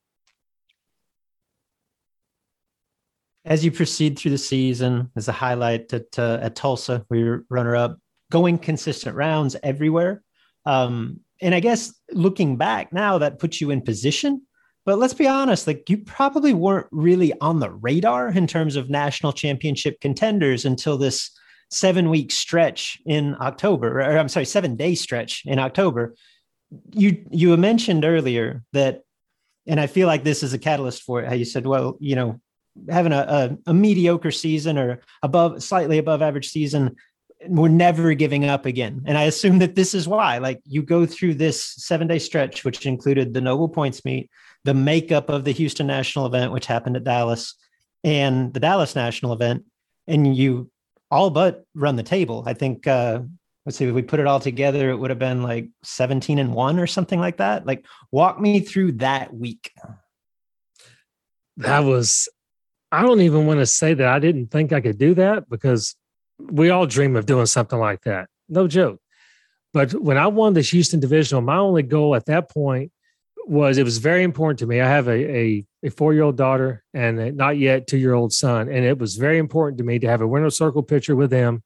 As you proceed through the season, as a highlight at, uh, at Tulsa, where you're runner up, going consistent rounds everywhere. Um, and I guess looking back now, that puts you in position. But let's be honest, like you probably weren't really on the radar in terms of national championship contenders until this seven week stretch in October, or I'm sorry, seven day stretch in October. You you mentioned earlier that, and I feel like this is a catalyst for it. How you said, well, you know, having a, a, a mediocre season or above slightly above average season, we're never giving up again. And I assume that this is why. Like you go through this seven day stretch, which included the Noble Points meet, the makeup of the Houston National event, which happened at Dallas, and the Dallas National event, and you all but run the table. I think uh let's see if we put it all together, it would have been like 17 and one or something like that. Like walk me through that week. That was I don't even want to say that I didn't think I could do that because we all dream of doing something like that. No joke. But when I won this Houston divisional, my only goal at that point was it was very important to me. I have a a, a four year old daughter and a not yet two year old son, and it was very important to me to have a winner circle picture with them,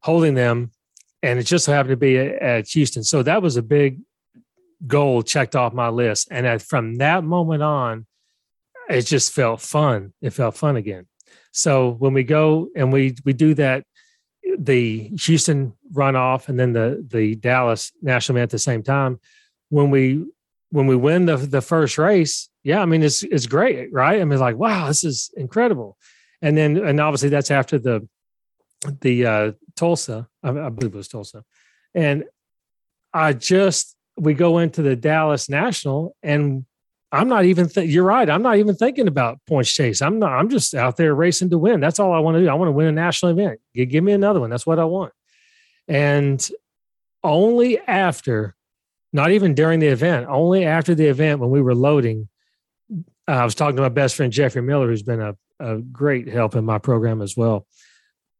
holding them, and it just so happened to be at Houston. So that was a big goal checked off my list, and from that moment on, it just felt fun. It felt fun again. So when we go and we we do that, the Houston runoff and then the the Dallas national at the same time. When we when we win the the first race, yeah, I mean it's it's great, right? I mean, like wow, this is incredible. And then and obviously that's after the the uh, Tulsa, I, I believe it was Tulsa, and I just we go into the Dallas National and I'm not even. Th- you're right. I'm not even thinking about points chase. I'm not. I'm just out there racing to win. That's all I want to do. I want to win a national event. Give, me another one. That's what I want. And only after not even during the event, only after the event when we were loading. Uh, I was talking to my best friend Jeffrey Miller, who's been a, a great help in my program as well.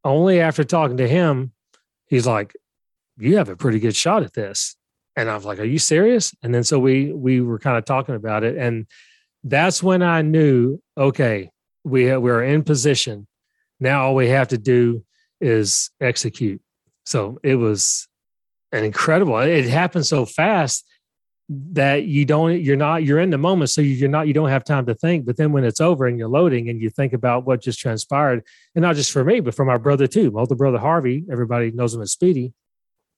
Only after talking to him he's like, "You have a pretty good shot at this." And I was like, "Are you serious?" And then so we we were kind of talking about it, and that's when I knew, okay, we we're in position. Now all we have to do is execute. So it was an incredible. It happened so fast that you don't you're not you're in the moment so you're not you don't have time to think but then when it's over and you're loading and you think about what just transpired and not just for me but for my brother too my older brother harvey everybody knows him as speedy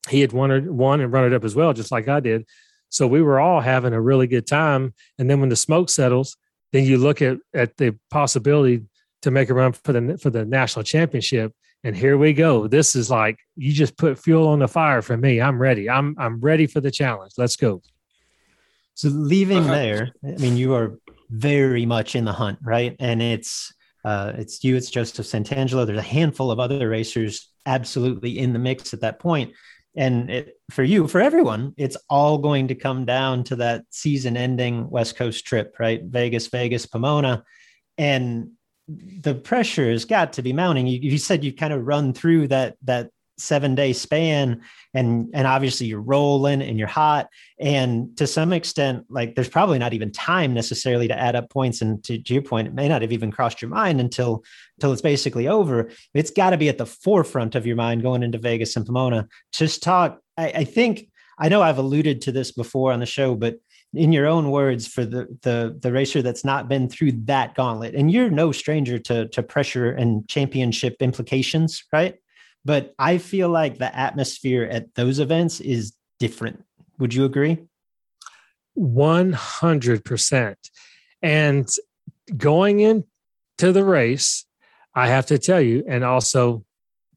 he had won, won and run it up as well just like i did. So we were all having a really good time. And then when the smoke settles then you look at at the possibility to make a run for the for the national championship. And here we go. This is like you just put fuel on the fire for me. I'm ready. I'm i'm ready for the challenge. Let's go. So leaving there, I mean, you are very much in the hunt, right? And it's uh, it's you, it's Joseph Santangelo. There's a handful of other racers absolutely in the mix at that point. And it, for you, for everyone, it's all going to come down to that season-ending West Coast trip, right? Vegas, Vegas, Pomona, and the pressure has got to be mounting. You, you said you kind of run through that that seven day span and and obviously you're rolling and you're hot. And to some extent like there's probably not even time necessarily to add up points. And to, to your point it may not have even crossed your mind until until it's basically over. It's got to be at the forefront of your mind going into vegas and pomona. Just talk I, I think i know i've alluded to this before on the show but in your own words for the the the racer that's not been through that gauntlet and you're no stranger to to pressure and championship implications right but I feel like the atmosphere at those events is different. Would you agree? 100%. And going into the race, I have to tell you, and also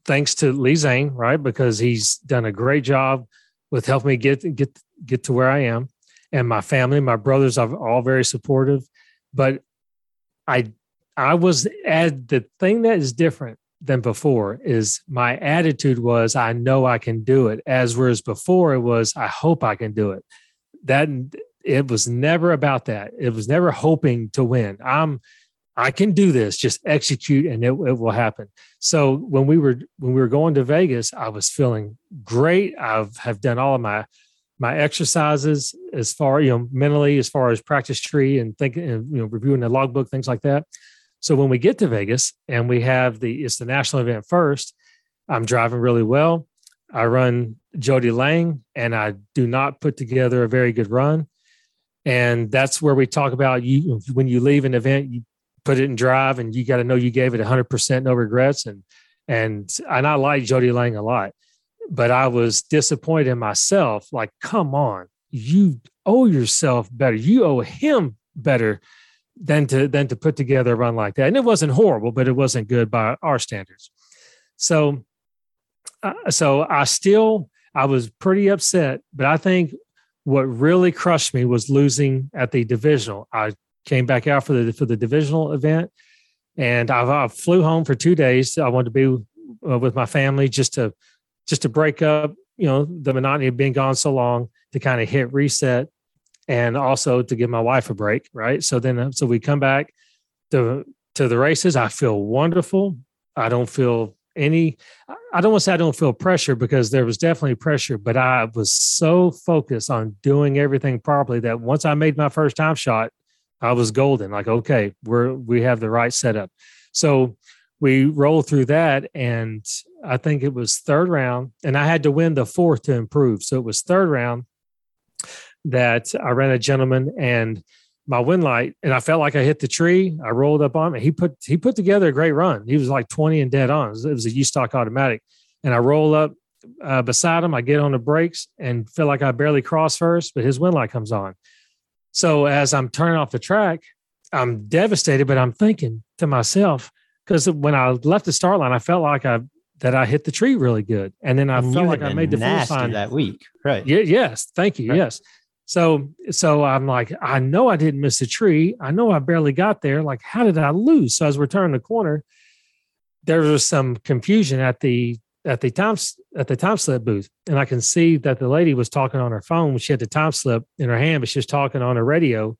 thanks to Lee Zane, right? Because he's done a great job with helping me get get get to where I am. And my family, my brothers are all very supportive. But I I was at the thing that is different than before is my attitude was I know I can do it as whereas before it was I hope I can do it. That it was never about that. It was never hoping to win. I'm I can do this. Just execute and it, it will happen. So when we were when we were going to Vegas I was feeling great. I've have done all of my my exercises as far you know mentally as far as practice tree and thinking and you know reviewing the logbook things like that so when we get to Vegas and we have the it's the national event first, I'm driving really well. I run Jody Lang and I do not put together a very good run. And that's where we talk about you when you leave an event, you put it in drive and you got to know you gave it 100% no regrets and and and I like Jody Lang a lot. But I was disappointed in myself like come on, you owe yourself better. You owe him better than to than to put together a run like that. And it wasn't horrible, but it wasn't good by our standards. So, uh, so I still I was pretty upset, but I think what really crushed me was losing at the divisional. I came back out for the for the divisional event, and I, I flew home for two days. I wanted to be uh, with my family just to just to break up, you know, the monotony of being gone so long to kind of hit reset and also to give my wife a break, right? So then, so we come back to to the races. I feel wonderful. I don't feel any. I don't want to say I don't feel pressure because there was definitely pressure, but I was so focused on doing everything properly that once I made my first time shot, I was golden. Like, okay, we're we have the right setup. So we rolled through that, and I think it was third round, and I had to win the fourth to improve. So it was third round that I ran a gentleman and my win light, and I felt like I hit the tree. I rolled up on him. He put he put together a great run. He was like 20 and dead on. It was, it was a U stock automatic. And I roll up uh, beside him. I get on the brakes and feel like I barely cross first, but his win light comes on. So as I'm turning off the track, I'm devastated, but I'm thinking to myself, because when I left the start line, I felt like I that I hit the tree really good. And then I and felt like I made the full sign that week. Right. Yeah, yes. Thank you. Right. Yes. So, so I'm like, I know I didn't miss a tree. I know I barely got there. Like, how did I lose? So as we're turning the corner, there was some confusion at the at the time at the time slip booth, and I can see that the lady was talking on her phone. She had the time slip in her hand, but she was talking on her radio,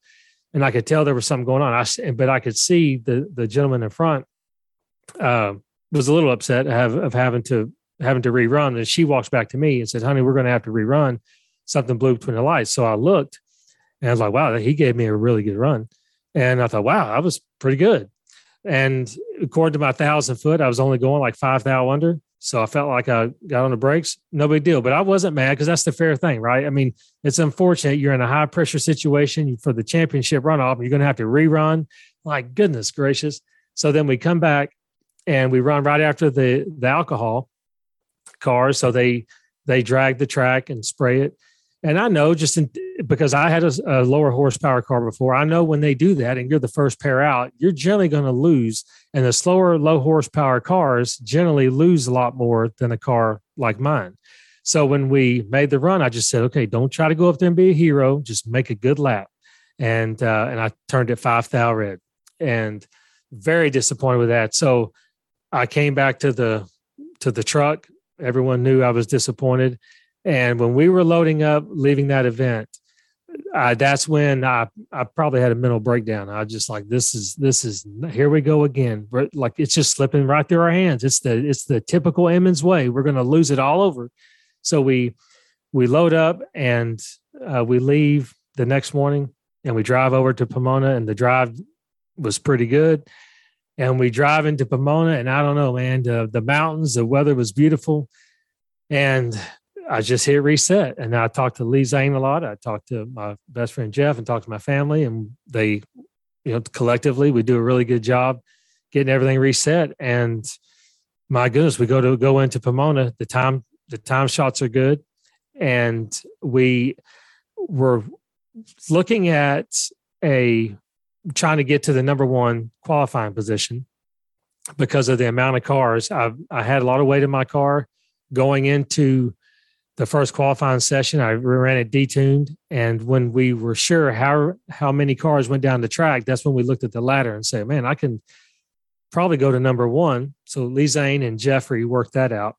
and I could tell there was something going on. I but I could see the the gentleman in front uh, was a little upset of, of having to having to rerun. And she walks back to me and says, honey, we're going to have to rerun. Something blew between the lights. So I looked and I was like, wow, he gave me a really good run. And I thought, wow, I was pretty good. And according to my thousand foot, I was only going like five thou under. So I felt like I got on the brakes. No big deal. But I wasn't mad because that's the fair thing, right? I mean, it's unfortunate you're in a high pressure situation for the championship runoff. You're going to have to rerun. Like goodness gracious. So then we come back and we run right after the the alcohol cars. So they they drag the track and spray it. And I know just in, because I had a, a, lower horsepower car before, I know when they do that and you're the first pair out, you're generally going to lose. And the slower, low horsepower cars generally lose a lot more than a car like mine. So when we made the run, I just said, okay, don't try to go up there and be a hero. Just make a good lap. And uh, and I turned it five thou red, and very disappointed with that. So I came back to the to the truck. Everyone knew I was disappointed, and when we were loading up, leaving that event, uh, that's when I I probably had a mental breakdown. I just like this is this is here we go again. Like it's just slipping right through our hands. It's the it's the typical Emmons way. We're going to lose it all over. So we we load up and uh, we leave the next morning and we drive over to Pomona and the drive was pretty good. And we drive into Pomona and I don't know, man, the, the mountains, the weather was beautiful. And I just hit reset. And I talked to Lee Zane a lot. I talked to my best friend Jeff and talked to my family, and they, you know, collectively we do a really good job getting everything reset. And my goodness, we go to go into Pomona. The time the time shots are good, and we were looking at a trying to get to the number one qualifying position because of the amount of cars. I I had a lot of weight in my car going into the first qualifying session, I ran it detuned, and when we were sure how how many cars went down the track, that's when we looked at the ladder and said, "Man, I can probably go to number one." So Lee Zane and Jeffrey worked that out,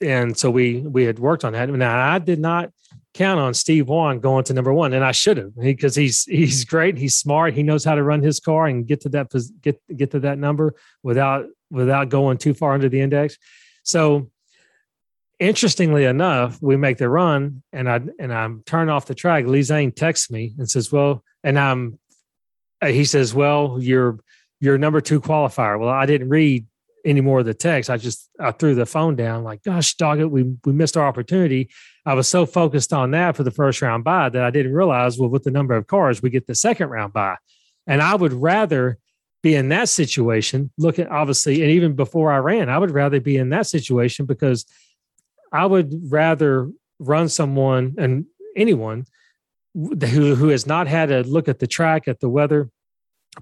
and so we we had worked on that. Now I did not count on Steve Wan going to number one, and I should have because he's he's great, he's smart, he knows how to run his car and get to that get get to that number without without going too far under the index. So interestingly enough, we make the run and I and I'm turning off the track. Lee Zane texts me and says, "Well," and I'm uh, he says, "Well, you're you're number two qualifier." Well, I didn't read any more of the text. I just I threw the phone down, like, "Gosh, dog it, we we missed our opportunity." I was so focused on that for the first round bye that I didn't realize, well, with the number of cars, we get the second round bye, and I would rather be in that situation. Look at obviously, and even before I ran, I would rather be in that situation because I would rather run someone and anyone who who has not had a look at the track at the weather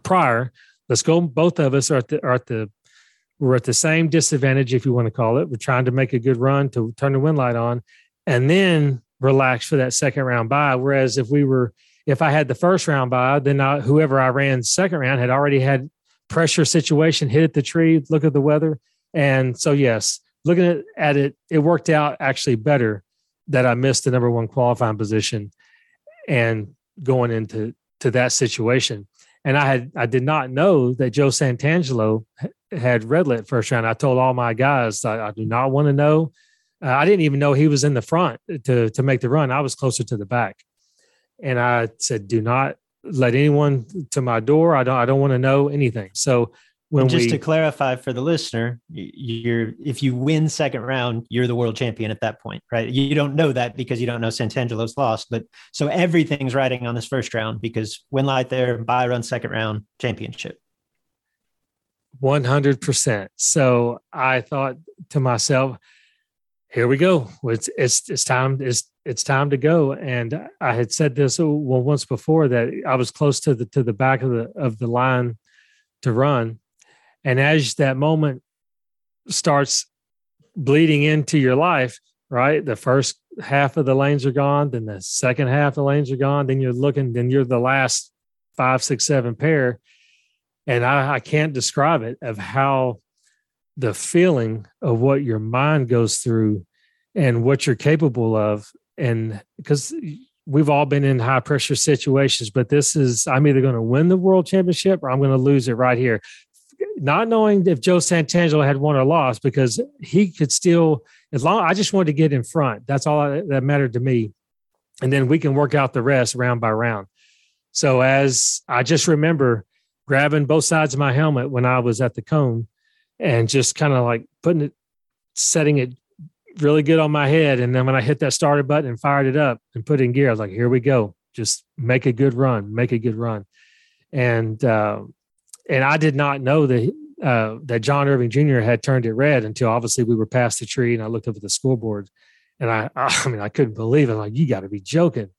prior. Let's go. Both of us are at the are at the we're at the same disadvantage, if you want to call it. We're trying to make a good run to turn the win light on, and then relax for that second round bye. Whereas if we were if I had the first round bye, then I, whoever I ran second round had already had pressure situation, hit at the tree, look at the weather, and so yes, looking at, at it, it worked out actually better that I missed the number one qualifying position and going into to that situation. And I had I did not know that Joe Santangelo had red lit first round. I told all my guys I, I do not want to know. Uh, I didn't even know he was in the front to to make the run. I was closer to the back, and I said, "Do not let anyone to my door. I don't I don't want to know anything." So when just we, to clarify for the listener, you're if you win second round, you're the world champion at that point, right? You don't know that because you don't know Santangelo's lost, but so everything's riding on this first round because win light there, bye run second round championship. One hundred percent. So I thought to myself, here we go. It's it's it's time. It's it's time to go. And I had said this oh, well once before that I was close to the to the back of the of the line to run and as that moment starts bleeding into your life, right? The first half of the lanes are gone, then the second half of the lanes are gone, then you're looking, then you're the last five, six, seven pair. And I, I can't describe it of how the feeling of what your mind goes through and what you're capable of. And because we've all been in high pressure situations, but this is, I'm either going to win the world championship or I'm going to lose it right here not knowing if Joe Santangelo had won or lost because he could still, as long I just wanted to get in front. That's all I, that mattered to me. And then we can work out the rest round by round. So as I just remember grabbing both sides of my helmet when I was at the cone and just kind of like putting it, setting it really good on my head. And then when I hit that starter button and fired it up and put in gear, I was like, here we go. Just make a good run, make a good run. And, uh, and I did not know that, uh, that John Irving Jr. had turned it red until obviously we were past the tree and I looked up at the scoreboard and I, I mean, I couldn't believe it. I'm like, you got to be joking.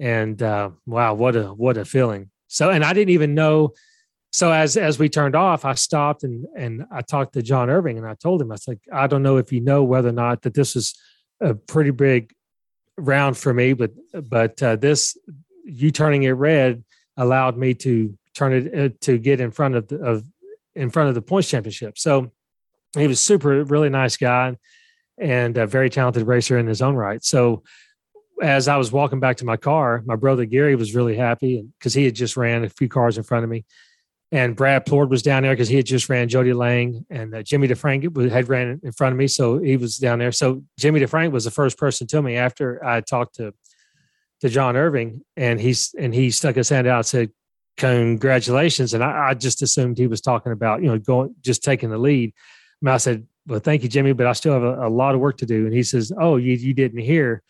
And, uh, wow, what a, what a feeling. So, and I didn't even know, so as as we turned off, I stopped and and I talked to John Irving and I told him I was like, I don't know if you know whether or not that this is a pretty big round for me, but but uh, this you turning it red allowed me to turn it uh, to get in front of the of in front of the points championship. So he was super really nice guy and a very talented racer in his own right. So as I was walking back to my car, my brother Gary was really happy because he had just ran a few cars in front of me and Brad Plourd was down there because he had just ran Jody Lang, and uh, Jimmy DeFrank had ran in front of me, so he was down there. So Jimmy DeFrank was the first person to me after I talked to to John Irving, and he's and he stuck his hand out and said, "Congratulations!" And I, I just assumed he was talking about you know going just taking the lead. And I said, "Well, thank you, Jimmy, but I still have a, a lot of work to do." And he says, "Oh, you you didn't hear."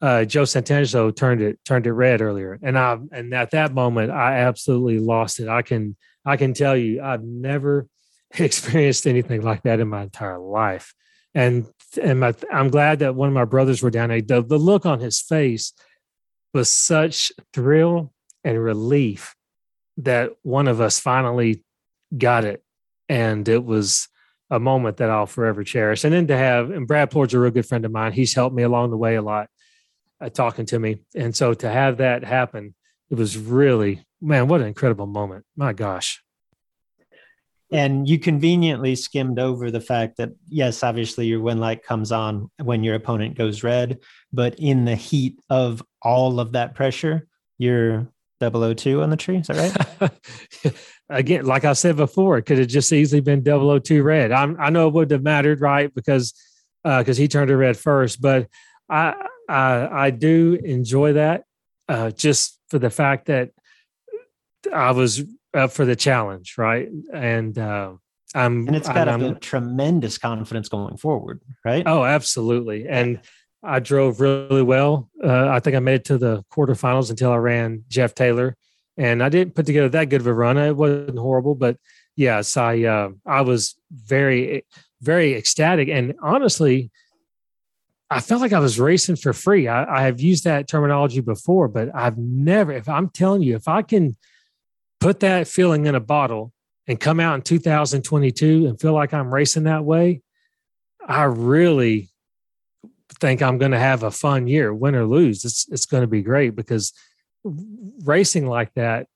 uh, Joe Santangelo turned it turned it red earlier, and I and at that moment I absolutely lost it. I can I can tell you I've never experienced anything like that in my entire life, and and my, I'm glad that one of my brothers were down there. The, the look on his face was such thrill and relief that one of us finally got it, and it was a moment that I'll forever cherish. And then to have and Brad Plourd's a real good friend of mine. He's helped me along the way a lot uh, talking to me. And so to have that happen, it was really, man, what an incredible moment. My gosh. And you conveniently skimmed over the fact that, yes, obviously your win light comes on when your opponent goes red, but in the heat of all of that pressure, you're 002 on the tree. Is that right? Again, like I said before, it could have just easily been 002 red. I'm, i know it wouldn't have mattered, right? Because because uh, he turned it red first, but I I, I do enjoy that uh, just for the fact that I was up for the challenge, right? And uh, I'm and it's got a tremendous confidence going forward, right? Oh, absolutely. And I drove really well. Uh, I think I made it to the quarterfinals until I ran Jeff Taylor, and I didn't put together that good of a run. It wasn't horrible, but yes, I uh, I was very very ecstatic, and honestly I felt like I was racing for free. I, I, have used that terminology before, but I've never, if I'm telling you, if I can put that feeling in a bottle and come out in 2022 and feel like I'm racing that way, I really think I'm going to have a fun year, win or lose. It's, it's going to be great because racing like that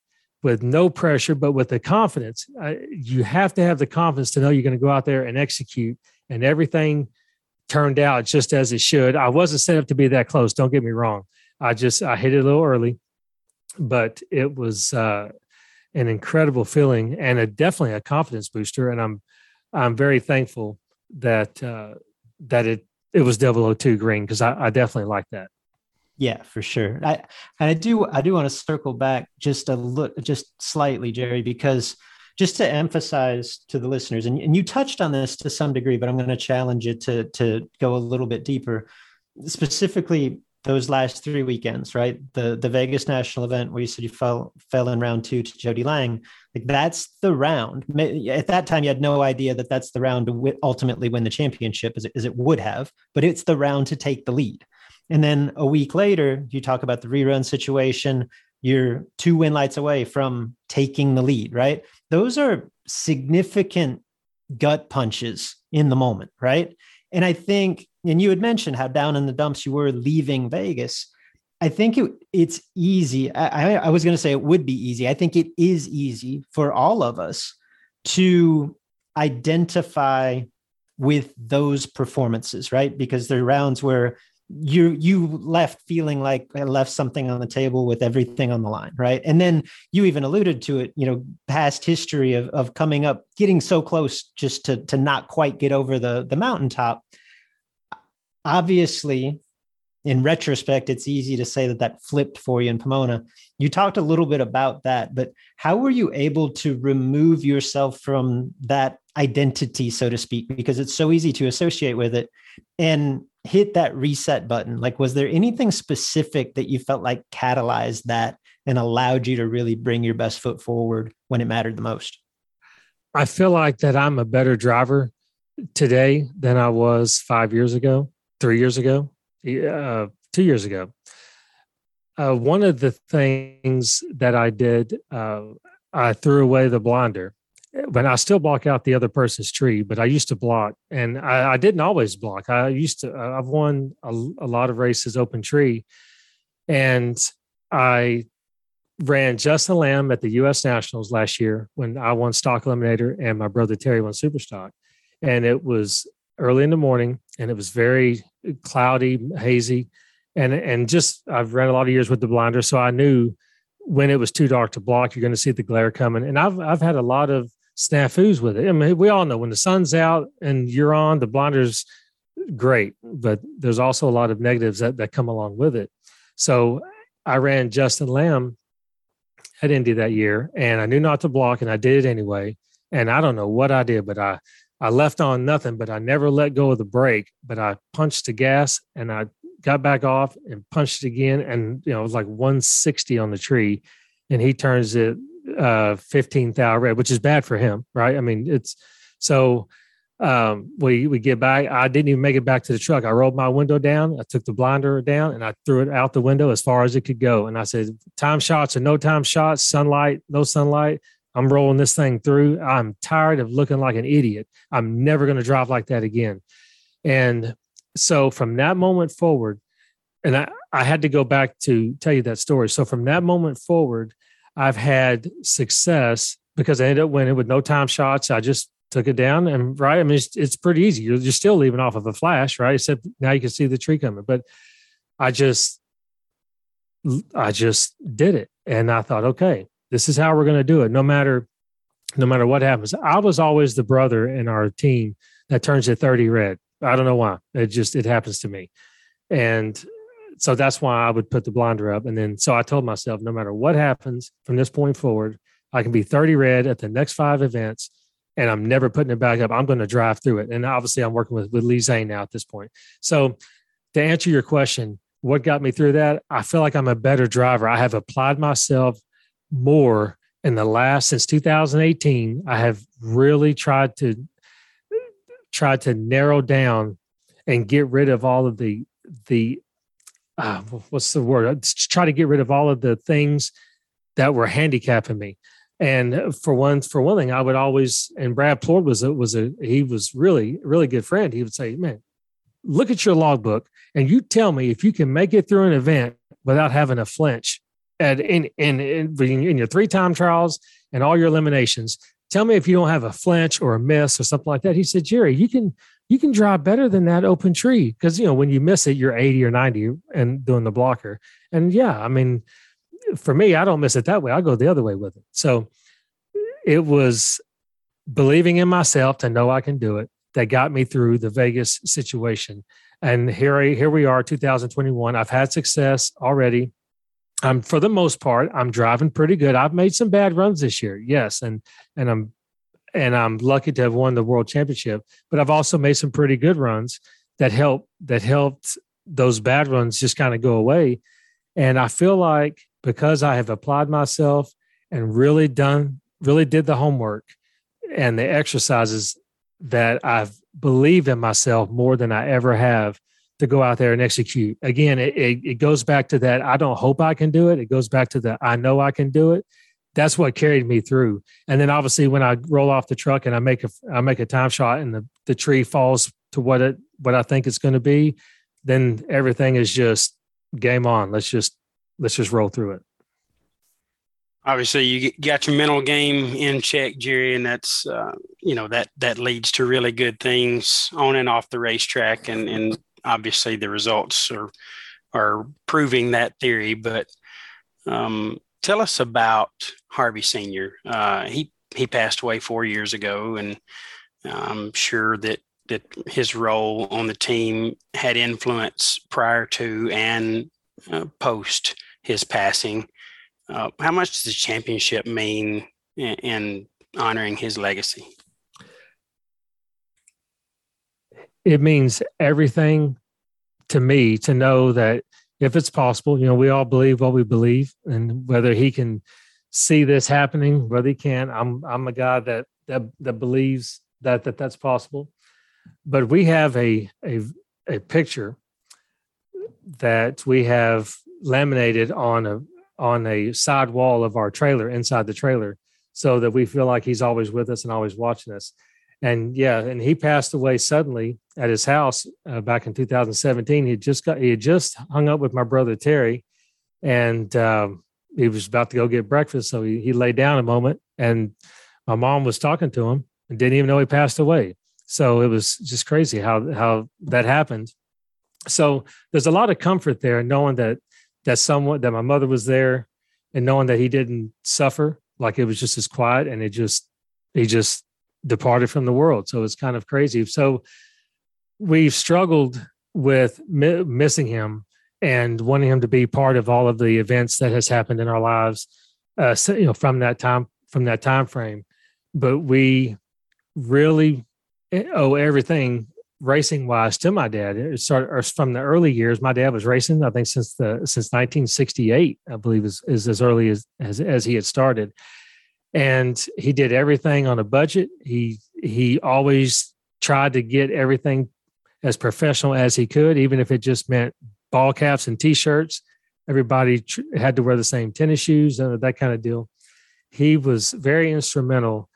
with no pressure, but with the confidence, you have to have the confidence to know you're going to go out there and execute and everything – turned out just as it should. I wasn't set up to be that close. Don't get me wrong. I just I hit it a little early, but it was uh, an incredible feeling and a definitely a confidence booster. And I'm I'm very thankful that uh, that it it was 002 green because I, I definitely like that. Yeah, for sure. I and I do I do want to circle back just a look just slightly, Jerry, because just to emphasize to the listeners, and, and you touched on this to some degree, but I'm going to challenge you to, to go a little bit deeper. Specifically, those last three weekends, right? The the Vegas national event where you said you fell fell in round two to Jody Lang, like that's the round. At that time, you had no idea that that's the round to ultimately win the championship, as it, as it would have. But it's the round to take the lead. And then a week later, you talk about the rerun situation. You're two win lights away from taking the lead, right? those are significant gut punches in the moment, right? And I think, and you had mentioned how down in the dumps you were leaving Vegas. I think it, it's easy. I, I was going to say it would be easy. I think it is easy for all of us to identify with those performances, right? Because there are rounds where you you left feeling like I left something on the table with everything on the line, right? And then you even alluded to it, you know, past history of of coming up, getting so close just to to not quite get over the the mountaintop. Obviously, in retrospect, it's easy to say that that flipped for you in Pomona. You talked a little bit about that, but how were you able to remove yourself from that identity, so to speak, because it's so easy to associate with it and hit that reset button? Like, was there anything specific that you felt like catalyzed that and allowed you to really bring your best foot forward when it mattered the most? I feel like that I'm a better driver today than I was five years ago, three years ago uh, two years ago. Uh, one of the things that I did, uh, I threw away the blinder. But I still block out the other person's tree, but I used to block, and I, I didn't always block. I used to. I've won a, a lot of races open tree, and I ran Justin Lamb at the U.S. Nationals last year when I won Stock Eliminator and my brother Terry won Superstock, and it was early in the morning, and it was very uh, cloudy, hazy, and and just I've ran a lot of years with the blinder, so I knew when it was too dark to block, you're going to see the glare coming. And I've I've had a lot of snafus with it. I mean, we all know when the sun's out and you're on, the blinder's great, but there's also a lot of negatives that that come along with it. So I ran Justin Lamb at Indy that year, and I knew not to block, and I did it anyway. And I don't know what I did, but I I left on nothing, but I never let go of the brake. But I punched the gas and I got back off and punched again. And, you know, it was like 160 on the tree. And he turns it uh 15 thou red, which is bad for him, right? I mean, it's so um we we get back. I didn't even make it back to the truck. I rolled my window down, I took the blinder down and I threw it out the window as far as it could go. And I said, time shots or no time shots, sunlight, no sunlight. I'm rolling this thing through. I'm tired of looking like an idiot. I'm never going to drive like that again. And so from that moment forward, and I, I had to go back to tell you that story. So from that moment forward, I've had success because I ended up winning with no time shots. I just took it down and right. I mean, it's, it's pretty easy. You're, you're still leaving off of a flash, right? Except now you can see the tree coming. But I just, I just did it, and I thought, okay, this is how we're going to do it no matter no matter what happens. I was always the brother in our team that turns to 30 red. I don't know why. It just it happens to me. And so that's why i would put the blinder up. And then so i told myself no matter what happens from this point forward i can be 30 red at the next five events and i'm never putting it back up. I'm going to drive through it. And obviously i'm working with, with lee zane now at this point. So to answer your question what got me through that? I feel like i'm a better driver. I have applied myself more in the last since 2018 i have really tried to tried to narrow down and get rid of all of the the uh, what's the word? Try to get rid of all of the things that were handicapping me. And for one for one thing i would always and brad plourd was a was a he was really really good friend. He would say man look at your logbook and you tell me if you can make it through an event without having a flinch at in in in, in your three time trials and all your eliminations. Tell me if you don't have a flinch or a miss or something like that. He said, Jerry, you can you can drive better than that open tree because you know when you miss it, you're 80 or 90 and doing the blocker. And yeah, I mean, for me, I don't miss it that way. I go the other way with it. So it was believing in myself to know I can do it that got me through the Vegas situation. And here, here we are, 2021. I've had success already. I'm for the most part, I'm driving pretty good. I've made some bad runs this year, yes, and and I'm and I'm lucky to have won the world championship. But I've also made some pretty good runs that help that helped those bad runs just kind of go away. And I feel like because I have applied myself and really done, really did the homework and the exercises that I've believed in myself more than I ever have to go out there and execute. Again, it, it, it, goes back to that I don't hope I can do it. It goes back to the I know I can do it. That's what carried me through. And then obviously when I roll off the truck and I make a I make a time shot and the, the tree falls to what it what I think it's going to be, then everything is just game on. Let's just let's just roll through it obviously you got your mental game in check jerry and that's uh, you know that that leads to really good things on and off the racetrack and and obviously the results are are proving that theory. But um, tell us about Harvey Senior. Uh, he he passed away four years ago, and I'm sure that that his role on the team had influence prior to and uh, post his passing. Uh, how much does the championship mean in, in honoring his legacy? It means everything to me to know that if it's possible, you know, we all believe what we believe, and whether he can see this happening, whether he can, I'm I'm a guy that that that believes that that that's possible. But we have a a a picture that we have laminated on a on a side wall of our trailer inside the trailer so that we feel like he's always with us and always watching us and yeah and he passed away suddenly at his house uh, back in 2017 he just got he had just hung up with my brother terry and um, he was about to go get breakfast so he, he laid down a moment and my mom was talking to him and didn't even know he passed away. So it was just crazy how how that happened. So there's a lot of comfort there knowing that that someone that my mother was there and knowing that he didn't suffer like it was just as quiet and it just he just departed from the world. So it's kind of crazy. So we've struggled with mi- missing him and wanting him to be part of all of the events that has happened in our lives uh you know from that time from that time frame but we really eh, owe everything racing wise to my dad. It started from the early years. My dad was racing, I think, since the since 1968, I believe is is as early as as, as he had started. And he did everything on a budget. He he always tried to get everything as professional as he could, even if it just meant ball caps and t-shirts. Everybody tr- had to wear the same tennis shoes and that kind of deal. He was very instrumental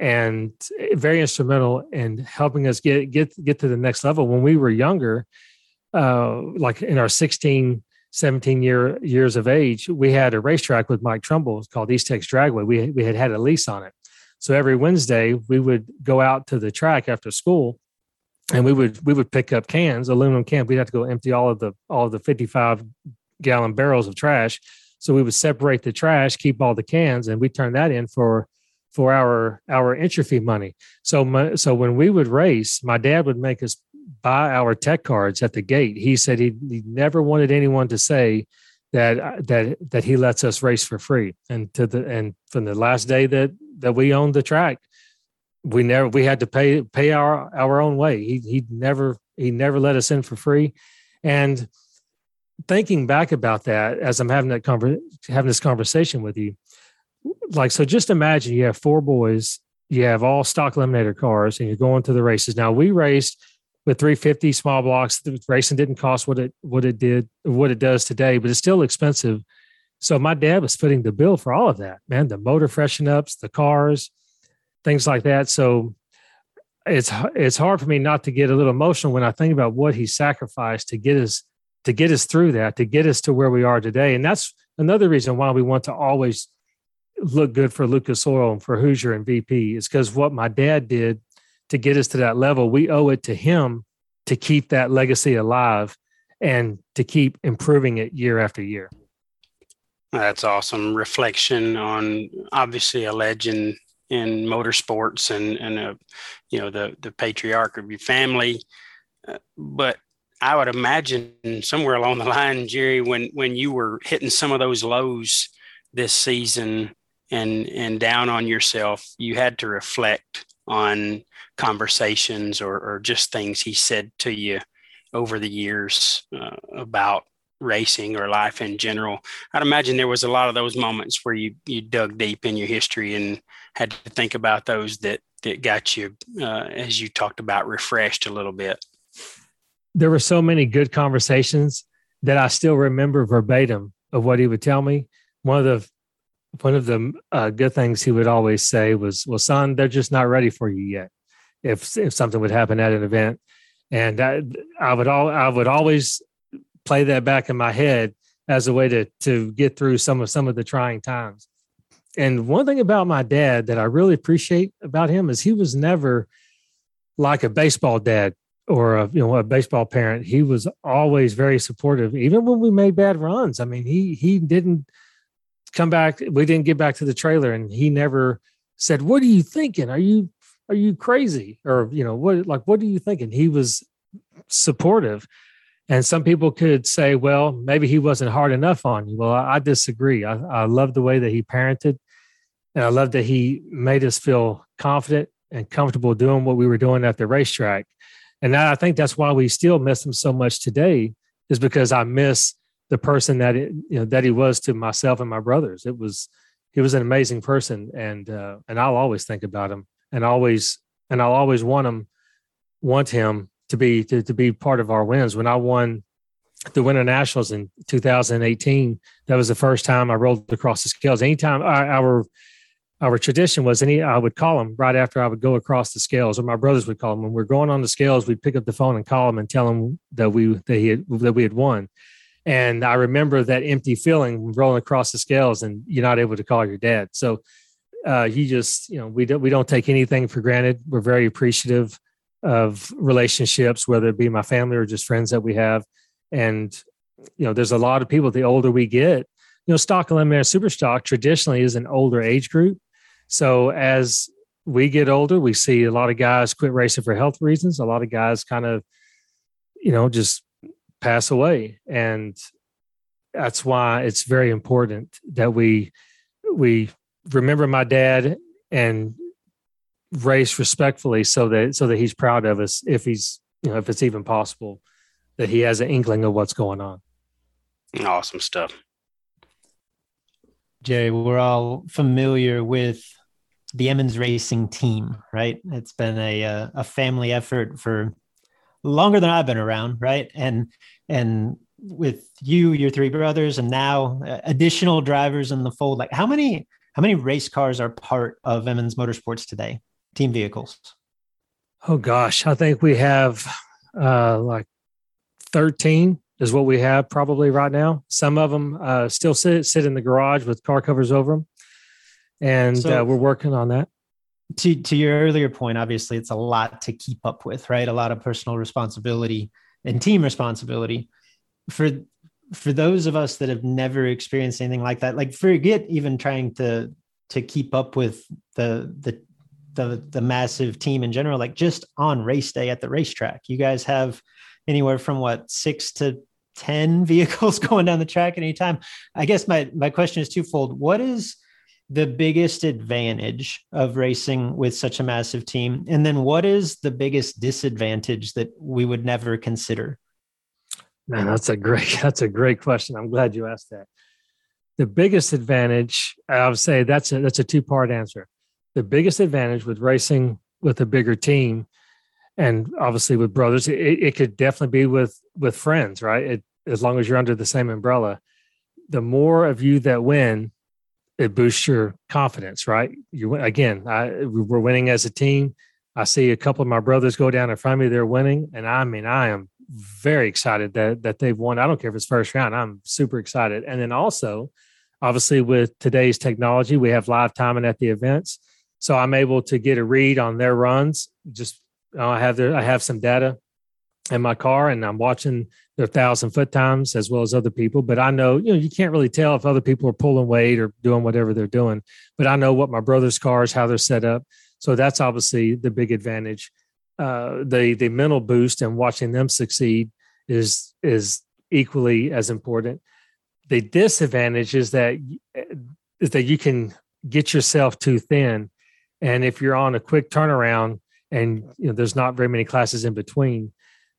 and very instrumental in helping us get get get to the next level when we were younger uh, like in our 16 17 year years of age we had a racetrack with mike trumbull called east tex dragway we, we had had a lease on it so every wednesday we would go out to the track after school and we would we would pick up cans aluminum cans we'd have to go empty all of the all of the 55 gallon barrels of trash so we would separate the trash keep all the cans and we turn that in for for our our entry fee money. So my, so when we would race, my dad would make us buy our tech cards at the gate. He said he, he never wanted anyone to say that that that he lets us race for free. And to the and from the last day that that we owned the track, we never we had to pay pay our our own way. He he never he never let us in for free. And thinking back about that as I'm having that conver- having this conversation with you, like so just imagine you have four boys you have all stock eliminator cars and you're going to the races. Now we raced with 350 small blocks. The racing didn't cost what it what it did what it does today but it's still expensive. So my dad was footing the bill for all of that man. The motor freshen ups the cars things like that so it's it's hard for me not to get a little emotional when i think about what he sacrificed to get us to get us through that to get us to where we are today and that's another reason why we want to always look good for Lucas Oil and for Hoosier and VP is because what my dad did to get us to that level, we owe it to him to keep that legacy alive and to keep improving it year after year. That's awesome reflection on obviously a legend in motorsports and and a, you know the the patriarch of your family, uh, but I would imagine somewhere along the line, Jerry, when when you were hitting some of those lows this season, and and down on yourself you had to reflect on conversations or, or just things he said to you over the years uh, about racing or life in general. I'd imagine there was a lot of those moments where you you dug deep in your history and had to think about those that that got you uh, as you talked about refreshed a little bit there were so many good conversations that i still remember verbatim of what he would tell me one of the one of the uh, good things he would always say was, "Well, son, they're just not ready for you yet." If if something would happen at an event, and I, I would all I would always play that back in my head as a way to to get through some of some of the trying times. And one thing about my dad that I really appreciate about him is he was never like a baseball dad or a you know a baseball parent, he was always very supportive, even when we made bad runs. I mean, he he didn't come back. We didn't get back to the trailer, and he never said, "What are you thinking? Are you are you crazy?" Or you know what like what are you thinking? He was supportive. And some people could say, well, maybe he wasn't hard enough on you. Well, I, I disagree. I, I love the way that he parented. And I love that he made us feel confident and comfortable doing what we were doing at the racetrack. And I think that's why we still miss him so much today, is because I miss the person that it, you know that he was to myself and my brothers. It was he was an amazing person, and uh, and I'll always think about him, and always and I'll always want him want him to be to, to be part of our wins. When I won the Winter Nationals in 2018, that was the first time I rolled across the scales. Anytime our, our our tradition was any I would call them right after I would go across the scales, or my brothers would call them. When we are going on the scales, we'd pick up the phone and call them and tell them that we that he had, that we had won. And I remember that empty feeling rolling across the scales, and you're not able to call your dad. So uh, you just you know we don't we don't take anything for granted. We're very appreciative of relationships, whether it be my family or just friends that we have. And you know, there's a lot of people. The older we get, you know, stock eliminator super stock traditionally is an older age group so as we get older, we see a lot of guys quit racing for health reasons. A lot of guys kind of, you know, just pass away. And that's why it's very important that we we remember my dad and race respectfully so that so that he's proud of us if he's you know if it's even possible that he has an inkling of what's going on awesome stuff Jerry, we're all familiar with the Emmons Racing team, right? It's been a uh, a family effort for longer than I've been around, right? And and with you, your three brothers, and now uh, additional drivers in the fold. Like, how many how many race cars are part of Emmons Motorsports today? Team vehicles. Oh gosh, I think we have uh, like thirteen is what we have probably right now. Some of them uh, still sit sit in the garage with car covers over them, and so, uh, we're working on that. To to your earlier point, obviously it's a lot to keep up with, right? A lot of personal responsibility and team responsibility. For for those of us that have never experienced anything like that, like forget even trying to to keep up with the the the the massive team in general, like just on race day at the racetrack, you guys have anywhere from what six to 10 vehicles going down the track at any time. I guess my, my question is twofold. What is the biggest advantage of racing with such a massive team? And then what is the biggest disadvantage that we would never consider? Man, that's a great that's a great question. I'm glad you asked that. The biggest advantage, I would say that's a that's a two-part answer. The biggest advantage with racing with a bigger team and obviously with brothers it, it could definitely be with with friends right it, as long as you're under the same umbrella the more of you that win it boosts your confidence right? You again I, we're winning as a team. I see a couple of my brothers go down in front of me they're winning and i mean i am very excited that that they've won. I don't care if it's first round i'm super excited. And then also obviously with today's technology we have live timing at the events so i'm able to get a read on their runs. Just uh, I have there, I have some data in my car and I'm watching their thousand foot times as well as other people. But I know, you know, you can't really tell if other people are pulling weight or doing whatever they're doing. But I know what my brother's cars, how they're set up. So that's obviously the big advantage. Uh, the the mental boost and watching them succeed is is equally as important. The disadvantage is that is that you can get yourself too thin, and if you're on a quick turnaround, and you know there's not very many classes in between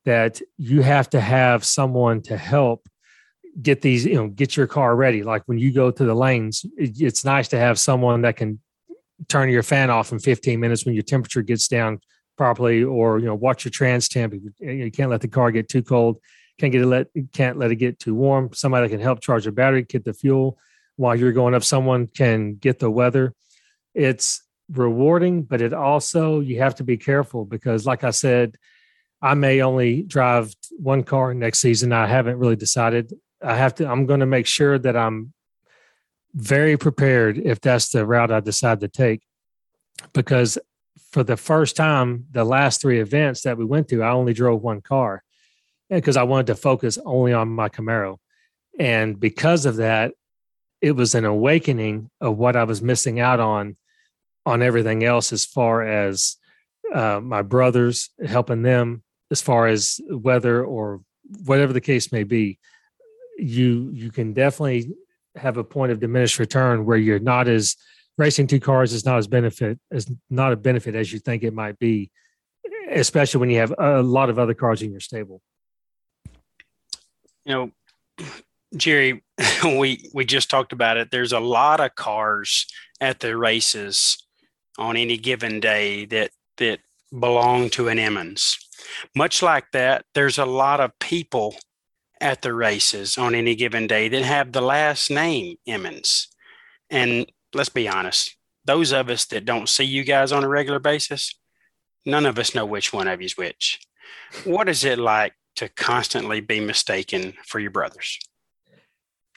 that you have to have someone to help get these you know get your car ready. Like when you go to the lanes it, it's nice to have someone that can turn your fan off in 15 minutes when your temperature gets down properly or you know watch your trans temp. Eh, you can't let the car get too cold can't get it let can't let it get too warm. Somebody that can help charge your battery get the fuel. While you're going up someone can get the weather. It's rewarding, but it also you have to be careful because, like I said, I may only drive one car next season. I haven't really decided. I have to. I'm going to make sure that I'm very prepared if that's the route I decide to take, because for the first time, the last three events that we went to, I only drove one car because I wanted to focus only on my Camaro. And because of that, it was an awakening of what I was missing out on on everything else as far as uh, my brothers helping them as far as weather or whatever the case may be you you can definitely have a point of diminished return where you're not as racing two cars is not as benefit as not a benefit as you think it might be especially when you have a lot of other cars in your stable. You know jerry we we just talked about it. There's a lot of cars at the races on any given day that that belong to an emmons much like that there's a lot of people at the races on any given day that have the last name emmons and let's be honest those of us that don't see you guys on a regular basis none of us know which one of you's which what is it like to constantly be mistaken for your brothers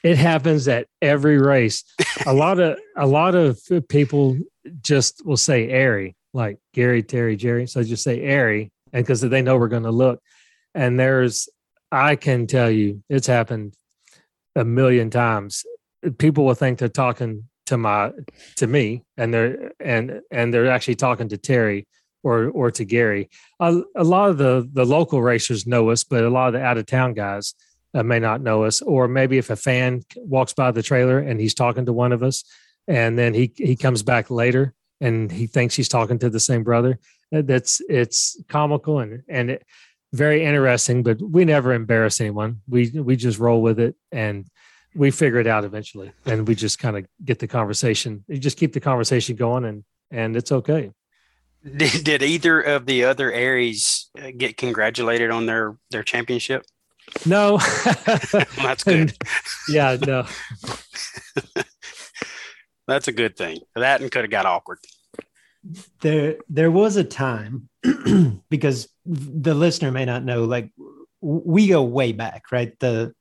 it happens at every race. a lot of a lot of people just will say Airy, like Gary, Terry, Jerry. So just say Airy, and because they know we're going to look. And there's, I can tell you, it's happened a million times. People will think they're talking to my to me, and they're and and they're actually talking to Terry or or to Gary. A, a lot of the the local racers know us, but a lot of the out of town guys uh, may not know us, or maybe if a fan walks by the trailer and he's talking to one of us, and then he he comes back later and he thinks he's talking to the same brother. That's it's comical and and it, very interesting, but we never embarrass anyone. We we just roll with it and we figure it out eventually, and we just kind of get the conversation. You just keep the conversation going, and and it's okay. Did, did either of the other Aries uh, get congratulated on their their championship? No. that's good. yeah, no. that's a good thing. That and could have got awkward. There there was a time because the listener may not know like we go way back, right? The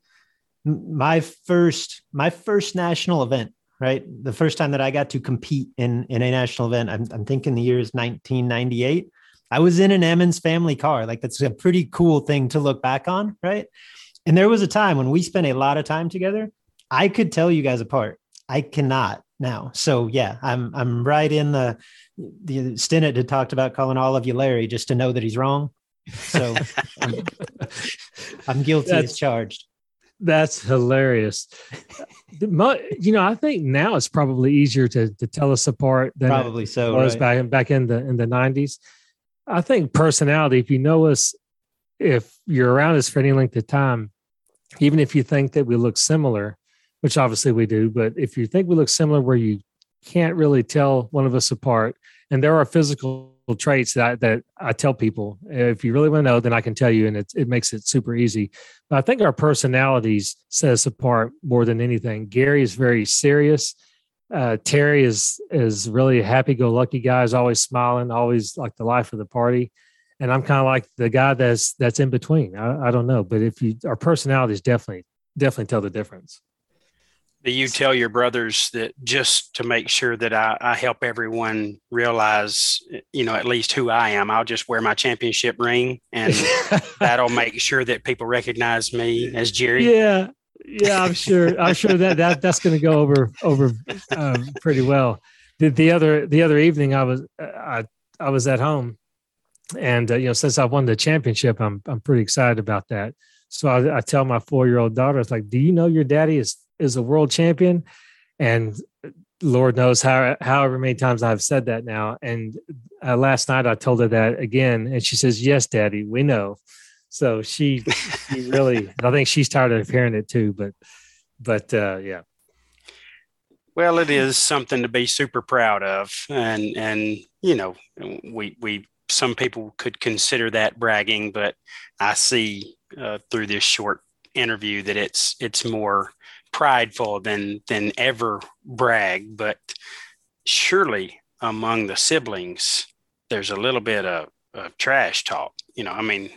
my first my first national event, right? The first time that I got to compete in in a national event, I'm, I'm thinking the year is 1998 I was in an Emmons family car. Like that's a pretty cool thing to look back on, right? And there was a time when we spent a lot of time together. I could tell you guys apart. I cannot now. So yeah, I'm I'm right in the the Stinnett had talked about calling all of you Larry just to know that he's wrong. So I'm, I'm guilty that's, as charged. That's hilarious. you know, I think now it's probably easier to to tell us apart than probably so was right. back back in the in the nineties. I think personality, if you know us, if you're around us for any length of time, even if you think that we look similar, which obviously we do, but if you think we look similar where you can't really tell one of us apart, and there are physical traits that that I tell people, if you really want to know, then I can tell you, and it, it makes it super easy. But I think our personalities set us apart more than anything. Gary is very serious uh, Terry is is really a happy-go-lucky guy. Is always smiling, always like the life of the party. And I'm kind of like the guy that's that's in between. I, I don't know, but if you our personalities definitely definitely tell the difference. Do you tell your brothers that just to make sure that I, I help everyone realize, you know, at least who I am? I'll just wear my championship ring, and that'll make sure that people recognize me as Jerry. Yeah, yeah, I'm sure. I'm sure that that that's going to go over over um, pretty well. The, the other the other evening, I was I I was at home, and uh, you know, since I won the championship, I'm I'm pretty excited about that. So I, I tell my four year old daughter, "It's like, do you know your daddy is is a world champion?" And Lord knows how however many times I've said that now. And uh, last night I told her that again, and she says, "Yes, Daddy, we know." So she, she really, I think she's tired of hearing it too. But, but uh, yeah. Well, it is something to be super proud of, and and you know, we we some people could consider that bragging, but I see uh, through this short interview that it's it's more prideful than than ever brag. But surely among the siblings, there's a little bit of, of trash talk. You know, I mean,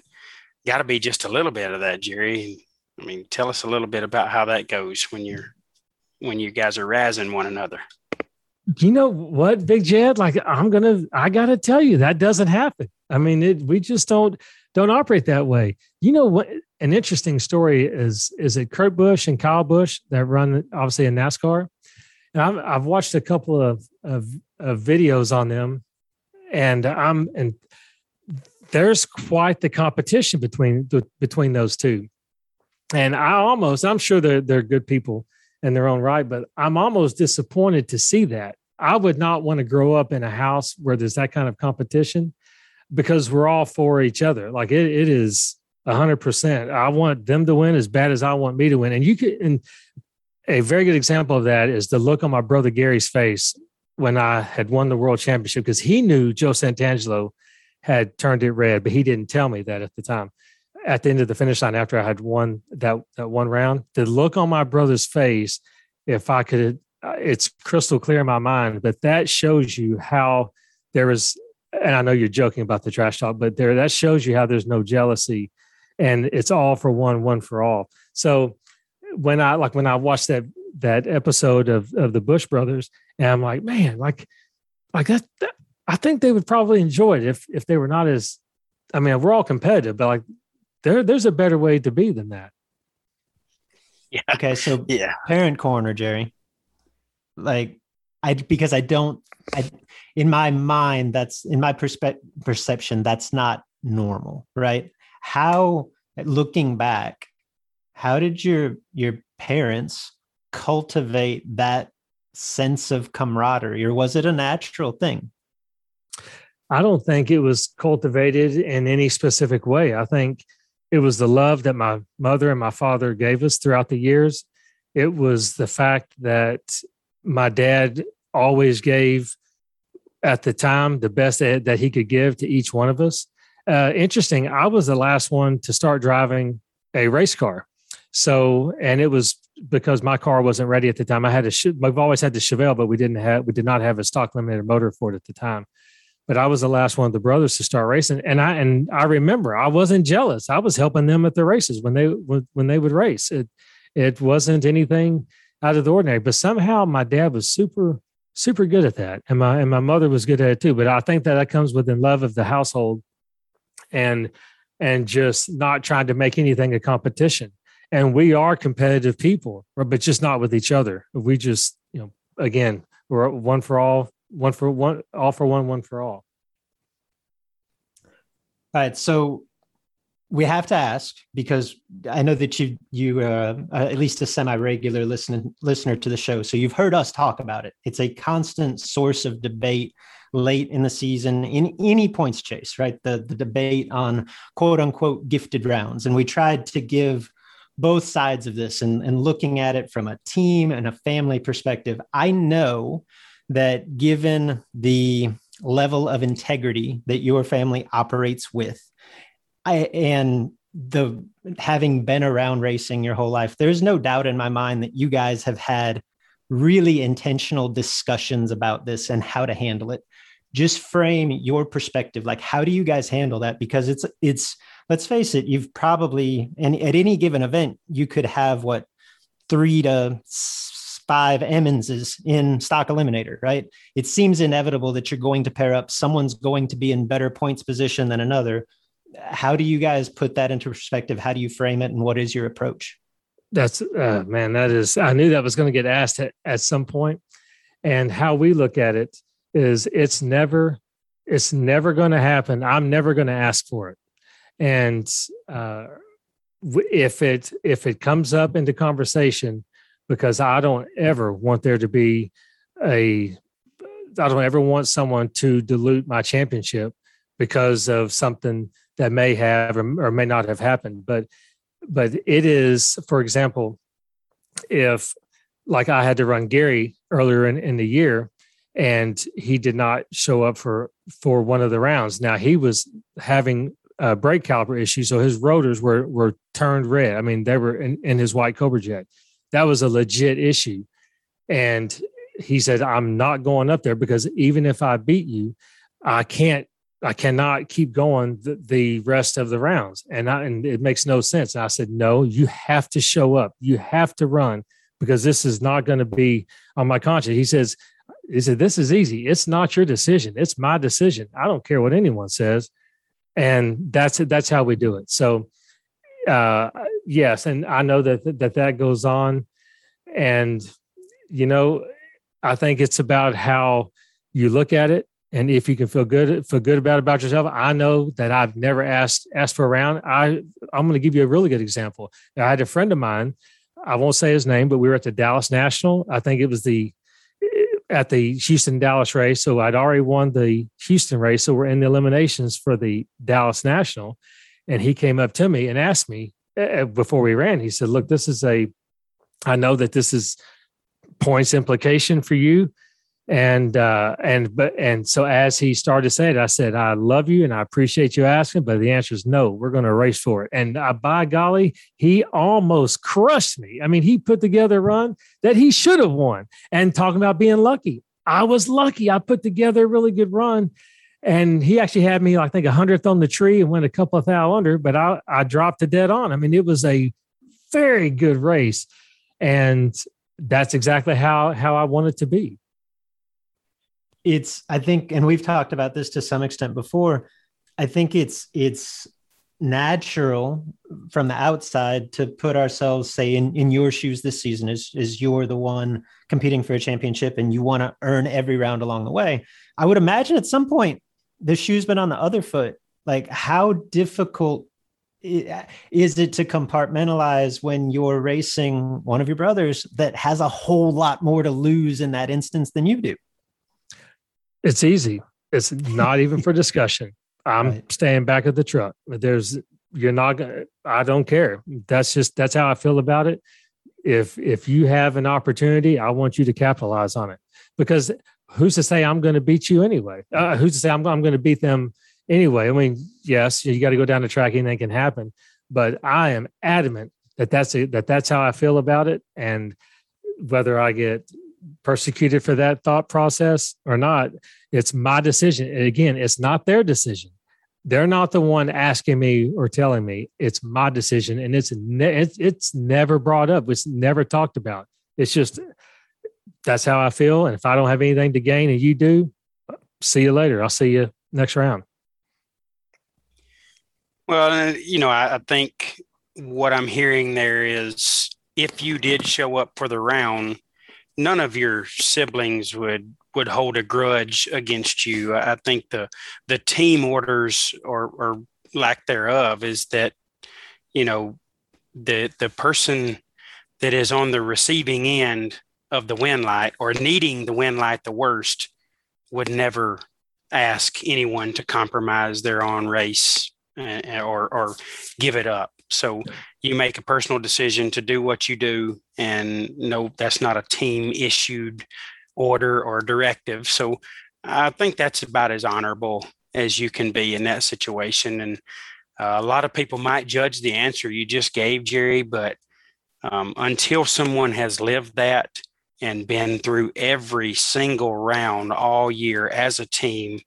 got to be just a little bit of that, Jerry. I mean, tell us a little bit about how that goes when you're when you guys are razzing one another. you know what, Big Jed? Like I'm gonna, I gotta tell you that doesn't happen. I mean, it, we just don't don't operate that way. You know what? An interesting story is is it Kurt Busch and Kyle Busch that run obviously in NASCAR, and I've, I've watched a couple of, of of videos on them, and I'm and there's quite the competition between between those two, and I almost I'm sure they're they're good people in their own right, but I'm almost disappointed to see that. I would not want to grow up in a house where there's that kind of competition because we're all for each other. Like it, it is hundred percent. I want them to win as bad as I want me to win. And you could, and a very good example of that is the look on my brother Gary's face when I had won the world championship because he knew Joe Santangelo had turned it red, but he didn't tell me that at the time. At the end of the finish line, after I had won that that one round, the look on my brother's face, if I could, uh, it's crystal clear in my mind. But that shows you how there is and I know you're joking about the trash talk, but there that shows you how there's no jealousy and it's all for one, one for all. So when I like when I watched that that episode of of the Busch brothers, and I'm like, man, like like that, that I think they would probably enjoy it if if they were not as I mean, we're all competitive, but like there there's a better way to be than that. Yeah. Okay, so yeah. Parent corner, Jerry. Like I because I don't I in my mind that's in my perspe- perception that's not normal, right? How looking back, how did your your parents cultivate that sense of camaraderie or was it a natural thing? I don't think it was cultivated in any specific way. I think it was the love that my mother and my father gave us throughout the years. It was the fact that my dad always gave at the time the best that, he could give to each one of us. Uh, interesting. I was the last one to start driving a race car. So, and it was because my car wasn't ready at the time. I had a, we've always had the Chevelle, but we didn't have, we did not have a stock limited motor for it at the time. But I was the last one of the brothers to start racing, and I and I remember I wasn't jealous. I was helping them at the races when they when they would race. It it wasn't anything out of the ordinary. But somehow my dad was super super good at that, and my and my mother was good at it too. But I think that that comes within love of the household, and and just not trying to make anything a competition. And we are competitive people, but just not with each other. We just you know again we're one for all, one for one, all for one, one for all. All right. So we have to ask because I know that you you uh, at least a semi regular listening listener to the show, so you've heard us talk about it. It's a constant source of debate late in the season in any points chase, right? The the debate on quote unquote gifted rounds, and we tried to give both sides of this and, and looking at it from a team and a family perspective. I know that given the level of integrity that your family operates with I and the having been around racing your whole life, there's no doubt in my mind that you guys have had really intentional discussions about this and how to handle it. Just frame your perspective. Like, how do you guys handle that? Because it's it's let's face it, you've probably and at any given event, you could have what three to five Emmonses in stock eliminator, right? It seems inevitable that you're going to pair up. Someone's going to be in better points position than another how do you guys put that into perspective? How do you frame it, and what is your approach? That's uh, man, that is. I knew that was going to get asked at, at some point, and how we look at it is it's never, it's never going to happen. I'm never going to ask for it, and uh, if it if it comes up into conversation, because I don't ever want there to be a I don't ever want someone to dilute my championship because of something that may have or, or may not have happened but but it is for example if like i had to run gary earlier in, in the year and he did not show up for for one of the rounds. Now he was having a brake caliper issue so his rotors were were turned red. I mean they were in, in his white cobra jet. That was a legit issue. And he said i'm not going up there because even if i beat you i can't I cannot keep going the, the rest of the rounds. And, I, and it makes no sense. And I said, no, you have to show up. You have to run because this is not going to be on my conscience. He says, he said, This is easy. It's not your decision. It's my decision. I don't care what anyone says. And that's it. That's how we do it. So, uh, yes. And I know that, that that goes on. And, you know, I think it's about how you look at it and if you can feel good feel good about about yourself i know that i've never asked asked for a round. I i'm going to give you a really good example. I had a friend of mine i won't say his name but we were at the dallas national. I think it was the at the houston dallas race. So i'd already won the houston race. So we're in the eliminations for the dallas national. And he came up to me and asked me uh, before we ran he said look this is a i know that this is points implication for you and uh and but and so as he started to say it i said i love you and i appreciate you asking but the answer is no we're going to race for it. And uh, by golly he almost crushed me. I mean he put together a run that he should have won. And talking about being lucky i was lucky. I put together a really good run. And he actually had me i think a hundredth on the tree and went a couple of thou under but i i dropped the dead on. I mean it was a very good race. And that's exactly how how i want it to be it's i think and we've talked about this to some extent before i think it's it's natural from the outside to put ourselves say in, in your shoes this season is is you're the one competing for a championship and you want to earn every round along the way. I would imagine at some point the shoe's been on the other foot. Like how difficult is it to compartmentalize when you're racing one of your brothers that has a whole lot more to lose in that instance than you do it's easy. It's not even for discussion. I'm right. staying back at the truck. There's you're not gonna I don't care. That's just that's how I feel about it. If if you have an opportunity, I want you to capitalize on it. Because who's to say I'm going to beat you anyway? Uh, who's to say I'm, I'm going to beat them anyway? I mean, yes, you got to go down the track, anything can happen. But I am adamant that that's a, that that's how I feel about it, and whether I get persecuted for that thought process or not, it's my decision. And again, it's not their decision. They're not the one asking me or telling me. It's my decision, and it's ne- it's, never brought up. It's never talked about. It's just that's how I feel. And if I don't have anything to gain, and you do, see you later. I'll see you next round. Well, uh, you know, I, I think what I'm hearing there is if you did show up for the round none of your siblings would would hold a grudge against you. I think the the team orders or, or lack thereof is that you know the the person that is on the receiving end of the win light or needing the win light the worst would never ask anyone to compromise their own race uh, or or give it up. So you make a personal decision to do what you do, and no, that's not a team issued order or directive. So I think that's about as honorable as you can be in that situation. And uh, a lot of people might judge the answer you just gave, Jerry, but um, until someone has lived that and been through every single round all year as a team,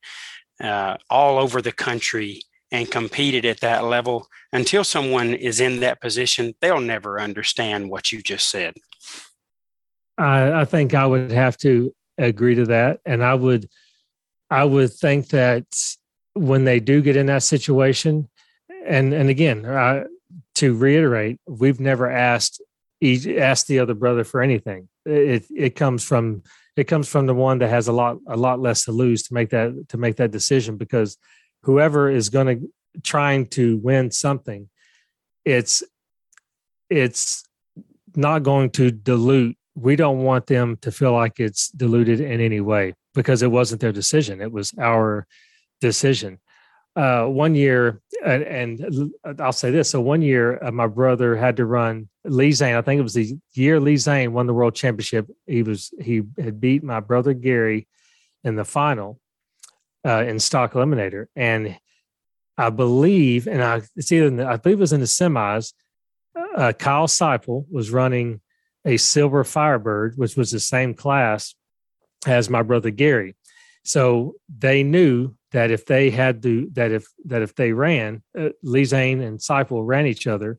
uh, all over the country, and competed at that level, until someone is in that position, they'll never understand what you just said. I, I think I would have to agree to that, and I would, I would think that when they do get in that situation, and and again, uh, to reiterate, we've never asked each asked the other brother for anything. It it comes from it comes from the one that has a lot a lot less to lose to make that to make that decision because whoever is going to trying to win something, it's it's not going to dilute. We don't want them to feel like it's diluted in any way because it wasn't their decision. It was our decision. Uh, one year, and, and, I'll say this: so one year, uh, my brother had to run Lee Zane. I think it was the year Lee Zane won the world championship. He was he had beat my brother Gary in the final uh, in stock eliminator, and I believe, and I it's either the, I believe it was in the semis. Uh, Kyle Seipel was running a silver Firebird, which was the same class as my brother Gary. So they knew that if they had to, that if that if they ran, uh, Lee Zane and Seipel ran each other,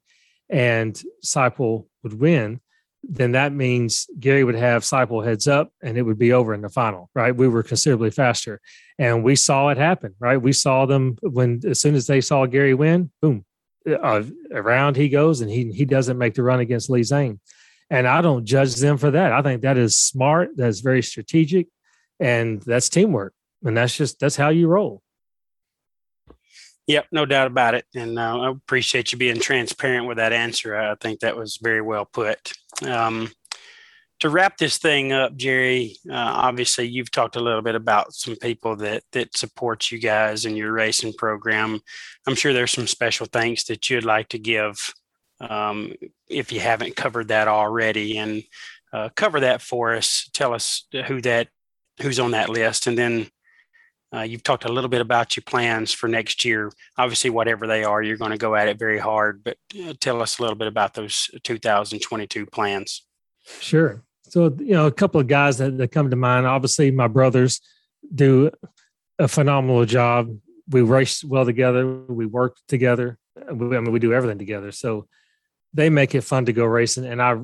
and Seipel would win, then that means Gary would have Seipel heads up and it would be over in the final, right? We were considerably faster. And we saw it happen, right? We saw them when, as soon as they saw Gary win, boom, uh, around he goes and he, he doesn't make the run against Lee Zane. And I don't judge them for that. I think that is smart. That's very strategic and that's teamwork. And that's just, that's how you roll. Yep, no doubt about it. And uh, I appreciate you being transparent with that answer. I think that was very well put. Um, to wrap this thing up, Jerry, uh, obviously you've talked a little bit about some people that that support you guys in your racing program. I'm sure there's some special thanks that you'd like to give um, if you haven't covered that already, and uh, cover that for us. Tell us who that who's on that list, and then uh, you've talked a little bit about your plans for next year. Obviously, whatever they are, you're going to go at it very hard. But uh, tell us a little bit about those 2022 plans. Sure. So, you know, a couple of guys that, that come to mind. Obviously, my brothers do a phenomenal job. We race well together. We work together. We, I mean, we do everything together. So they make it fun to go racing. And I,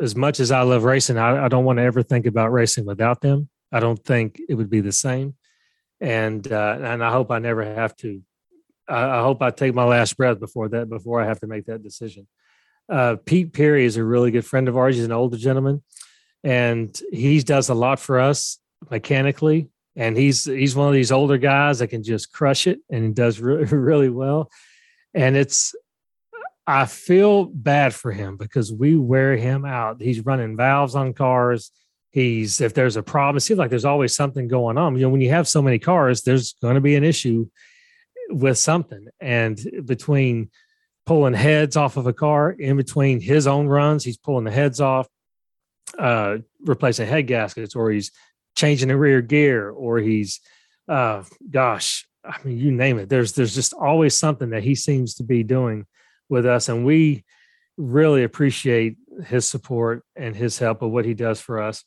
as much as I love racing, I, I don't want to ever think about racing without them. I don't think it would be the same and uh, and I hope I never have to. I, I, hope I take my last breath before that before I have to make that decision. Uh, Pete Perry is a really good friend of ours. He's an older gentleman, and he does a lot for us mechanically. And he's he's one of these older guys that can just crush it and he does really really well. And it's I feel bad for him because we wear him out. He's running valves on cars he's if there's a problem it seems like there's always something going on. You know when you have so many cars there's going to be an issue with something. And between pulling heads off of a car in between his own runs he's pulling the heads off uh replacing head gaskets or he's changing the rear gear or he's uh gosh i mean you name it. There's there's just always something that he seems to be doing with us. And we really appreciate his support and his help of what he does for us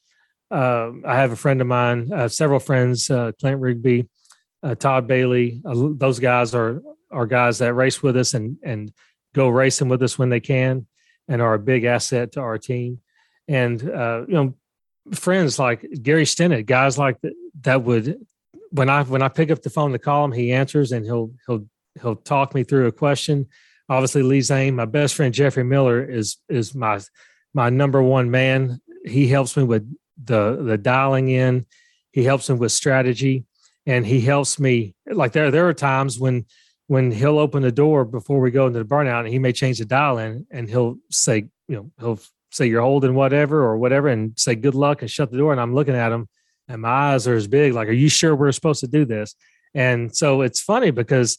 I have a friend of mine, uh, several friends, uh, Clint Rigby, uh, Todd Bailey. Uh, those guys are are guys that race with us and and go racing with us when they can, and are a big asset to our team. And uh, you know, friends like Gary Stinnett, guys like that, that would when I when I pick up the phone to call him, he answers and he'll he'll he'll talk me through a question. Obviously, Lee Zane, my best friend Jeffrey Miller is is my my number one man. He helps me with the the dialing in. He helps him with strategy, and he helps me. Like there there are times when when he'll open the door before we go into the burnout, and he may change the dial in, and he'll say, you know, he'll say you're holding whatever or whatever, and say good luck and shut the door. And I'm looking at him, and my eyes are as big. Like, are you sure we're supposed to do this? And so it's funny because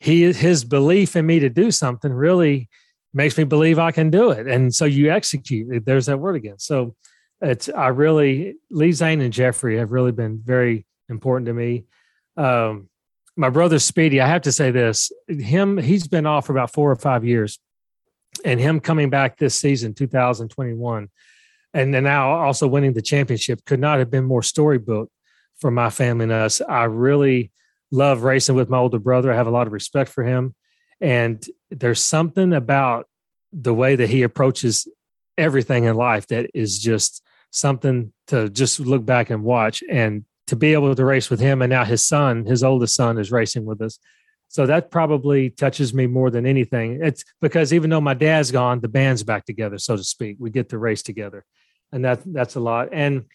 he his belief in me to do something really makes me believe I can do it. And so you execute. There's that word again. So it's I really Lee Zane and Jeffrey have really been very important to me. Um, my brother Speedy, I have to say this: him he's been off for about four or five years, and him coming back this season, 2021, and then now also winning the championship could not have been more storybook for my family and us. I really love racing with my older brother. I have a lot of respect for him, and there's something about the way that he approaches everything in life that is just something to just look back and watch and to be able to race with him. And now his son, his oldest son, is racing with us. So that probably touches me more than anything. It's because even though my dad's gone, the band's back together, so to speak. We get to race together, and that that's a lot. And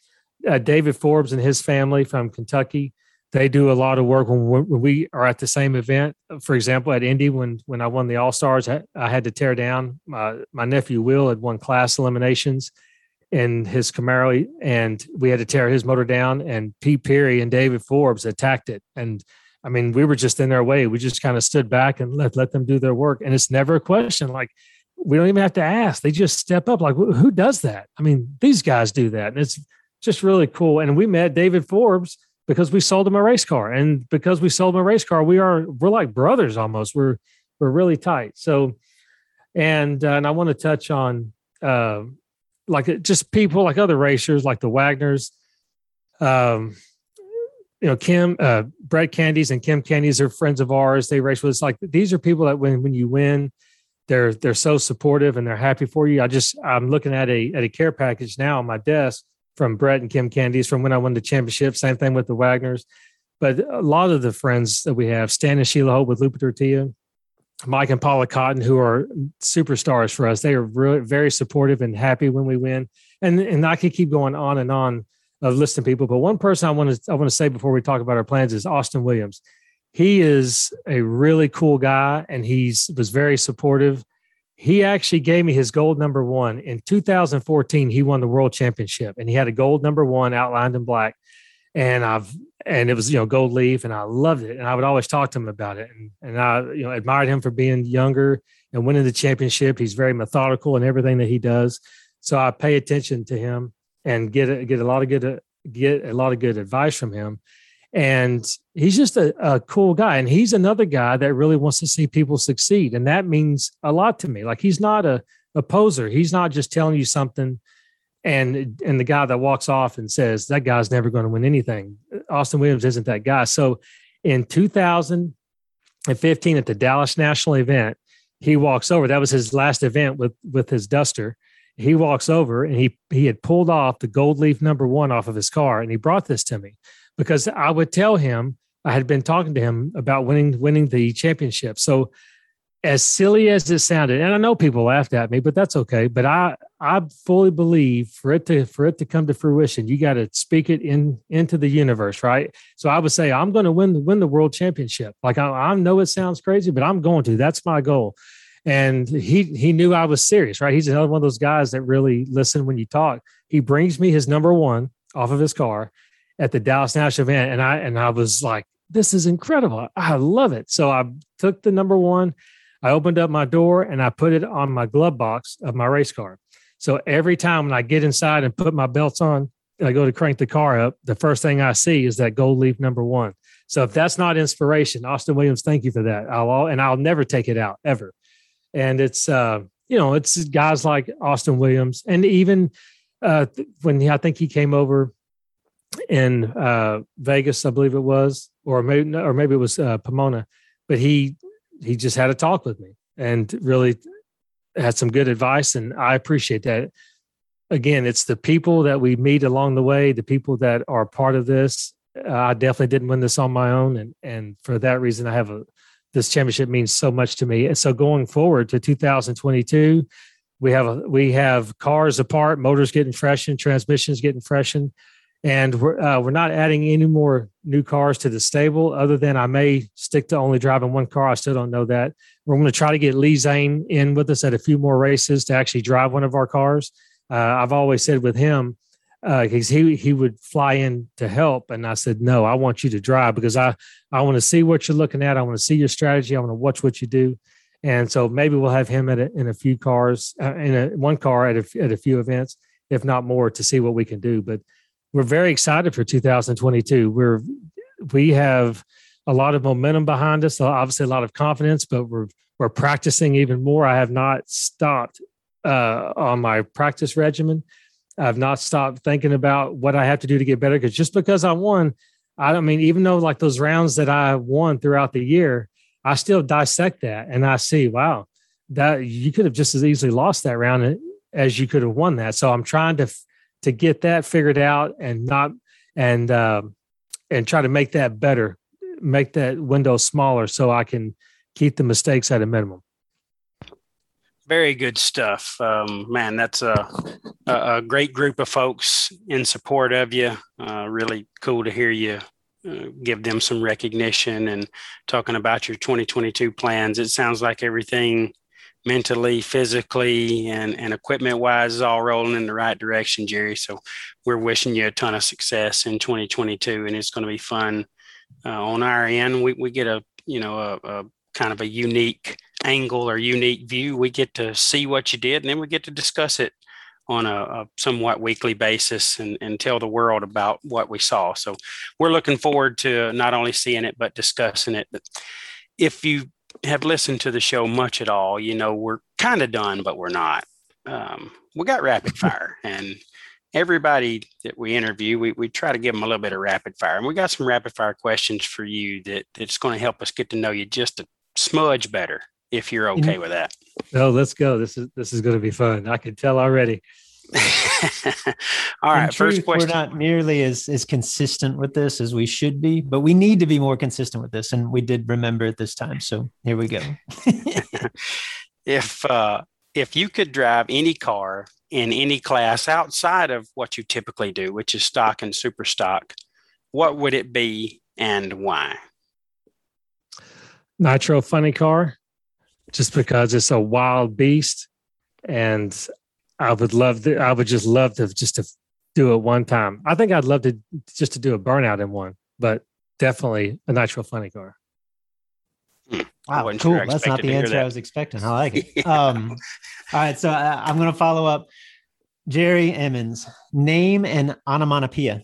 uh, David Forbes and his family from Kentucky, they do a lot of work when, when we are at the same event. For example, at Indy, when when I won the All Stars, I, had to tear down. My my nephew Will had won class eliminations, in his Camaro, and we had to tear his motor down. And Pete Perry and David Forbes attacked it. And I mean, we were just in their way. We just kind of stood back and let let them do their work. And it's never a question. Like we don't even have to ask. They just step up. Like who does that? I mean, these guys do that, and it's just really cool. And we met David Forbes because we sold him a race car, and because we sold him a race car, we are we're like brothers almost. We're we're really tight. So, and uh, and I want to touch on. Uh, like just people like other racers like the Wagners, um, you know, Kim, uh, Brett Candies and Kim Candies are friends of ours. They race with us. Like these are people that when when you win, they're they're so supportive and they're happy for you. I just I'm looking at a at a care package now on my desk from Brett and Kim Candies from when I won the championship. Same thing with the Wagners. But a lot of the friends that we have, Stan and Sheila Holt with Lupe Tortilla, Mike and Paula Cotton, who are superstars for us, they are really very supportive and happy when we win. And and I could keep going on and on of listing people. But one person I want to I want to say before we talk about our plans is Austin Williams. He is a really cool guy, and he's was very supportive. He actually gave me his gold number one in 2014. He won the world championship, and he had a gold number one outlined in black. And I've and it was you know gold leaf and i loved it and i would always talk to him about it and, and i you know admired him for being younger and winning the championship. He's very methodical in everything that he does so i pay attention to him and get a, get a lot of good get a lot of good advice from him and he's just a, a cool guy and he's another guy that really wants to see people succeed and that means a lot to me. Like he's not a, a poser he's not just telling you something and and the guy that walks off and says that guy's never going to win anything. Austin williams isn't that guy. So in 2015 at the dallas national event he walks over. That was his last event with with his duster. He walks over and he he had pulled off the gold leaf number one off of his car and he brought this to me because i would tell him i had been talking to him about winning winning the championship. So as silly as it sounded, and I know people laughed at me, but that's okay. But I I fully believe for it to for it to come to fruition, you got to speak it in into the universe, right? So I would say I'm going to win the win the world championship. Like I, I know it sounds crazy, but I'm going to. That's my goal. And he he knew I was serious, right? He's another one of those guys that really listen when you talk. He brings me his number one off of his car at the Dallas Nash event, and I and I was like, this is incredible. I love it. So I took the number one I opened up my door and I put it on my glove box of my race car. So every time when I get inside and put my belts on, I go to crank the car up, the first thing I see is that gold leaf number one. So if that's not inspiration, Austin Williams, thank you for that. I'll and I'll never take it out ever. And it's uh, you know, it's guys like Austin Williams, and even uh, when he, I think he came over in uh, Vegas, I believe it was, or maybe or maybe it was uh, Pomona, but he he just had a talk with me and really had some good advice. And i appreciate that. Again it's the people that we meet along the way the people that are part of this. Uh, i definitely didn't win this on my own. And and for that reason i have a this championship means so much to me. And so going forward to 2022 we have a, we have cars apart motors getting freshened transmissions getting freshened and we're uh, we're not adding any more new cars to the stable other than I may stick to only driving one car. I still don't know that. We're going to try to get Lee Zane in with us at a few more races to actually drive one of our cars. Uh, I've always said with him, because uh, he he would fly in to help, and I said no, I want you to drive because I I want to see what you're looking at. I want to see your strategy. I want to watch what you do, and so maybe we'll have him at a, in a few cars, uh, in a one car at a, at a few events, if not more, to see what we can do. But we're very excited for 2022. We're we have a lot of momentum behind us, obviously a lot of confidence, but we're we're practicing even more. I have not stopped uh, on my practice regimen. I've not stopped thinking about what I have to do to get better. Because just because I won, I don't mean even though like those rounds that I won throughout the year, I still dissect that and I see, wow, that you could have just as easily lost that round as you could have won that. So I'm trying to to get that figured out and not and um, and try to make that better, make that window smaller so I can keep the mistakes at a minimum. Very good stuff, um, man. That's a, a, great group of folks in support of you. Uh, really cool to hear you uh, give them some recognition and talking about your 2022 plans. It sounds like everything mentally, physically, and, and equipment wise is all rolling in the right direction, Jerry. So we're wishing you a ton of success in 2022, and it's going to be fun. Uh, on our end, we, we get a you know a, a, kind of a unique angle or unique view. We get to see what you did, and then we get to discuss it on a, a, somewhat weekly basis and, and tell the world about what we saw. So we're looking forward to not only seeing it but discussing it. If you have listened to the show much at all, you know, we're kind of done, but we're not. Um, we got rapid fire, and everybody that we interview, we, we try to give them a little bit of rapid fire. And we got some rapid fire questions for you that that's going to help us get to know you just a smudge better if you're okay with that. No, let's go. This is this is going to be fun. I can tell already. All right, In first truth, question. We're not nearly as as consistent with this as we should be, but we need to be more consistent with this, and we did remember it this time. So here we go. if uh, if you could drive any car in any class outside of what you typically do, which is stock and super stock, what would it be and why? Nitro funny car, just because it's a wild beast, and I would love to. I would just love to just to do it one time. I think I'd love to just to do a burnout in one, but definitely a nitro funny car. I Wow, wasn't cool. sure I That's not the to hear answer I was expecting. I like it. Yeah. Um, all right, so uh, I'm going to follow up. Jerry Emmons, name an onomatopoeia.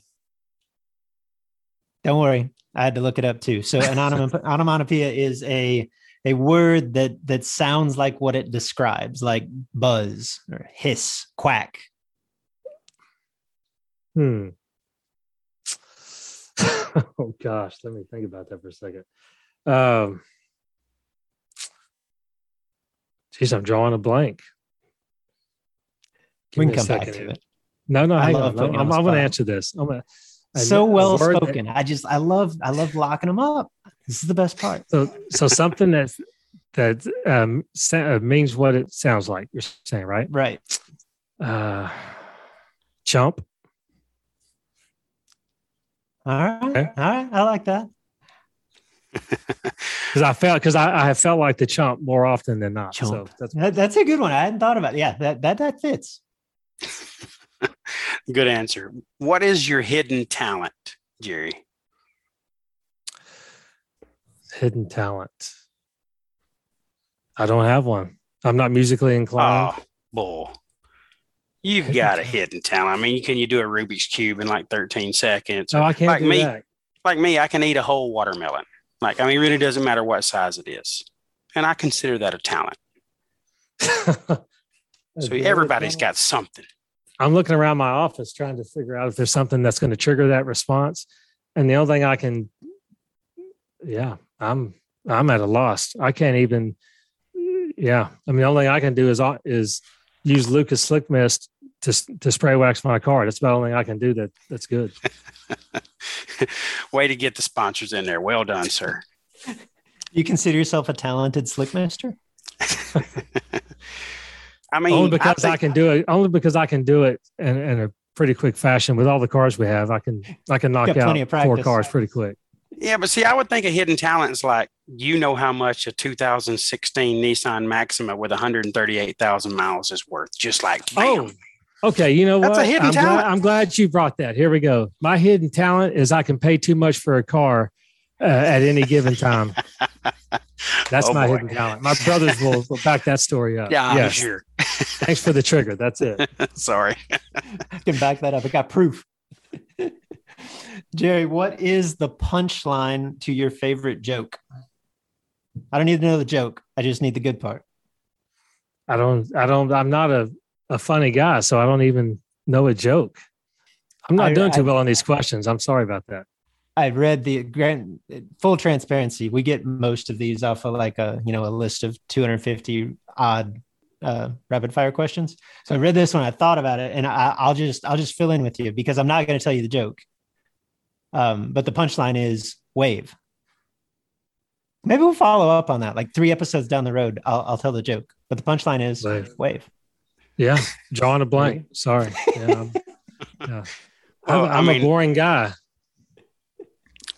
Don't worry, I had to look it up too. So an onom- onomatopoeia is a a word that that sounds like what it describes, like buzz or hiss, quack. Hmm. oh gosh, let me think about that for a second. Um, geez, I'm drawing a blank. Give we can a come back second to here. it. No, no, I hang love on. putting I'm, I'm, going to answer this. I'm gonna, So well word that- spoken. I just I love I love locking them up. This is the best part. so, so something that that um, sa- uh, means what it sounds like. You're saying, right? Right. Uh, chump. All right. Okay. All right. I like that. Because I felt because I, I have felt like the chump more often than not. So Chump. that's That, that's a good one. I hadn't thought about it. Yeah, that that that fits. Good answer. What is your hidden talent, Jerry? Hidden talent. I don't have one. I'm not musically inclined. Ah, oh, bull. You've Hidden got a hidden talent. I mean, can you do a Rubik's Cube in like 13 seconds? so I can't like do me. that. like me, I can eat a whole watermelon. Like, I mean, it really doesn't matter what size it is. And I consider that a talent. So everybody's got something. I'm looking around my office trying to figure out if there's something that's going to trigger that response. And the only thing I can, yeah, I'm I'm at a loss. I can't even. Yeah, I mean, the only thing I can do is uh, is use Lucas Slick Mist to to spray wax my car. That's about the only thing I can do that that's good. Way to get the sponsors in there. Well done, sir. You consider yourself a talented slickmaster? I mean, only because I, think- can do it. Only because I can do it in, in a pretty quick fashion with all the cars we have. I can I can knock out four cars pretty quick. Yeah, but see, I would think a hidden talent is like you know how much a 2016 Nissan Maxima with 138,000 miles is worth. Just like, bam. Oh, okay. You know That's what? a hidden I'm glad, talent. I'm glad you brought that. Here we go. My hidden talent is I can pay too much for a car uh, at any given time. That's Oh, my boy. hidden talent. My brothers will, will back that story up. yeah, I'm Yes. sure. Thanks for the trigger. That's it. Sorry. I can back that up. I got proof. Jerry, what is the punchline to your favorite joke? I don't need to know the joke. I just need the good part. I don't. I don't. I'm not a, a funny guy, so I don't even know a joke. I'm not I- doing too I- well on these questions. I'm sorry about that. I read the grant full transparency. We get most of these off of like a you know a list of 250 odd uh, rapid fire questions. So I read this one. I thought about it, and I, I'll just I'll just fill in with you because I'm not going to tell you the joke. Um, but the punchline is wave. Maybe we'll follow up on that. Like three episodes down the road, I'll, I'll tell the joke. But the punchline is Wave. wave. Yeah, drawing a blank. Sorry. Yeah, I'm, yeah. Well, I'm, I I'm mean- a boring guy.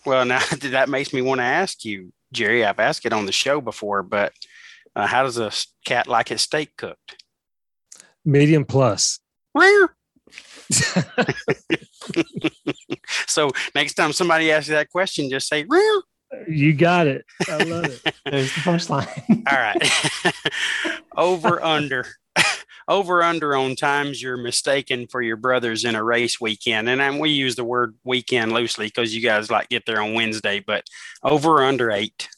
Well, now that makes me want to ask you, Jerry. I've asked it on the show before, but uh, how does a cat like its steak cooked? Medium plus. so next time somebody asks you that question, just say real. You got it. I love it. There's the punchline. All right. over under. Over under on times you're mistaken for your brothers in a race weekend. And then we use the word weekend loosely because you guys like get there on Wednesday, but over under eight.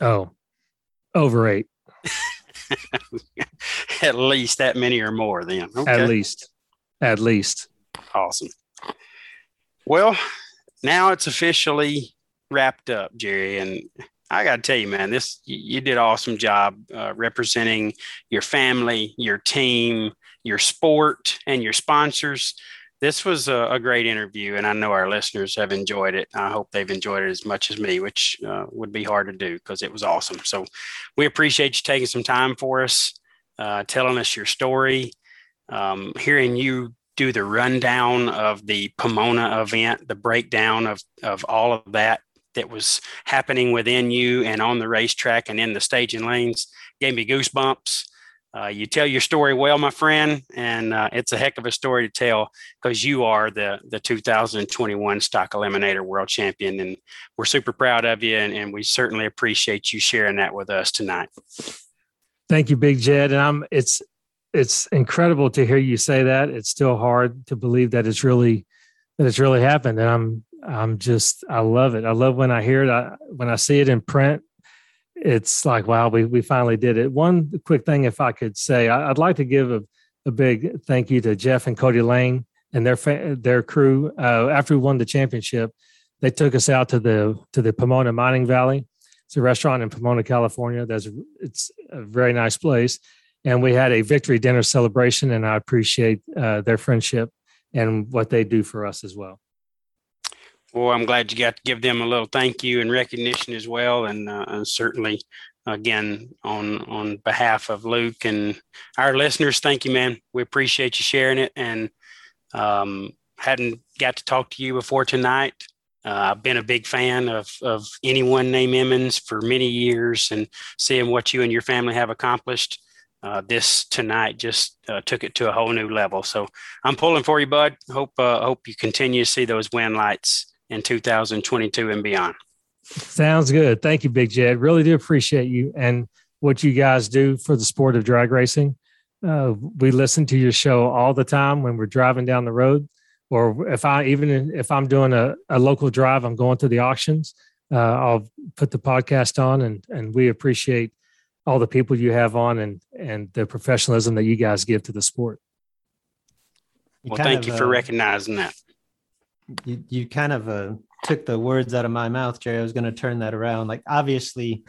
Oh, over eight At least that many or more then. Okay. at least. At least. Awesome. Well, now it's officially wrapped up, Jerry, and I got to tell you, man, this you did awesome job uh, representing your family, your team, your sport, and your sponsors. This was a, a, great interview, and I know our listeners have enjoyed it. I hope they've enjoyed it as much as me, which uh, would be hard to do because it was awesome. So, we appreciate you taking some time for us, uh, telling us your story, um, hearing you do the rundown of the Pomona event, the breakdown of of all of that that was happening within you and on the racetrack and in the staging lanes gave me goosebumps. Uh, you tell your story well, my friend, and uh, it's a heck of a story to tell because you are the the 2021 Stock Eliminator World Champion, and we're super proud of you, and, and we certainly appreciate you sharing that with us tonight. Thank you, Big Jed, and I'm it's it's incredible to hear you say that. It's still hard to believe that it's really that it's really happened, and I'm I'm just I love it. I love when I hear it. I, when I see it in print, it's like wow, we we finally did it. One quick thing, if I could say, I, would like to give a, a big thank you to Jeff and Cody Lane and their their crew. Uh, after we won the championship, they took us out to the to the Pomona Mining Valley. It's a restaurant in Pomona, California. That's it's a very nice place, and we had a victory dinner celebration. And I appreciate uh, their friendship and what they do for us as well. Well, I'm glad you got to give them a little thank you and recognition as well, and, uh, certainly, again, on on behalf of Luke and our listeners, thank you, man. We appreciate you sharing it, and um, hadn't got to talk to you before tonight. Uh, I've been a big fan of of anyone named Emmons for many years, and seeing what you and your family have accomplished. Uh, this tonight just uh, took it to a whole new level. So I'm pulling for you, bud. Hope uh, hope you continue to see those win lights in 2022 and beyond. Sounds good. Thank you, Big Jed. Really do appreciate you and what you guys do for the sport of drag racing. Uh, we listen to your show all the time when we're driving down the road, or if I even if I'm doing a, a local drive, I'm going to the auctions. Uh, I'll put the podcast on, and and we appreciate all the people you have on and and the professionalism that you guys give to the sport. Well, thank of, you for uh, recognizing that you, you kind of uh, took the words out of my mouth, Jerry. I was going to turn that around. Like, obviously,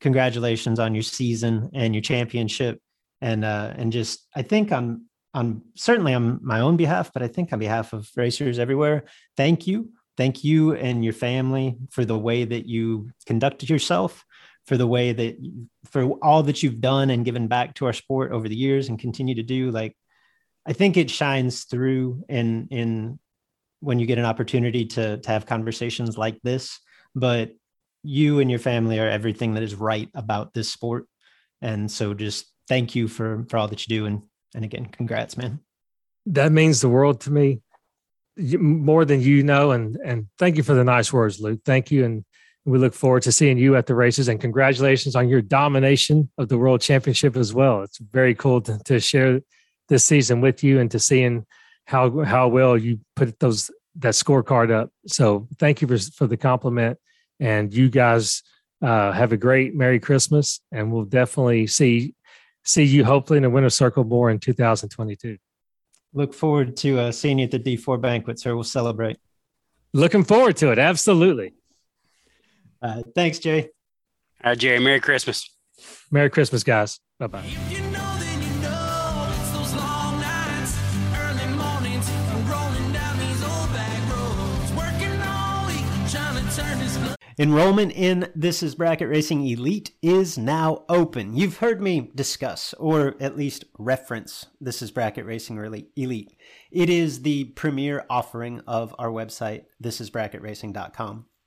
congratulations on your season and your championship, and uh, and just I think on on certainly on my own behalf, but I think on behalf of racers everywhere, thank you, thank you and your family for the way that you conducted yourself, for the way that for all that you've done and given back to our sport over the years and continue to do. Like, I think it shines through in in when you get an opportunity to to have conversations like this. But you and your family are everything that is right about this sport. And so just thank you for for all that you do. And and again congrats man. That means the world to me. More than you know. And and thank you for the nice words luke. Thank you. And we look forward to seeing you at the races and congratulations on your domination of the world championship as well it's very cool to, to share this season with you and to seeing how how well you put those that scorecard up. So thank you for for the compliment, and you guys uh, have a great Merry Christmas, and we'll definitely see see you hopefully in the winner circle more in 2022. Look forward to uh, seeing you at the D4 banquet, sir. We'll celebrate. Looking forward to it. Absolutely. Uh, thanks, Jay. All right, Jerry. Merry Christmas. Merry Christmas, guys. Bye bye. Enrollment in This is Bracket Racing Elite is now open. You've heard me discuss, or at least reference, This is Bracket Racing Elite. It is the premier offering of our website, thisisbracketracing.com.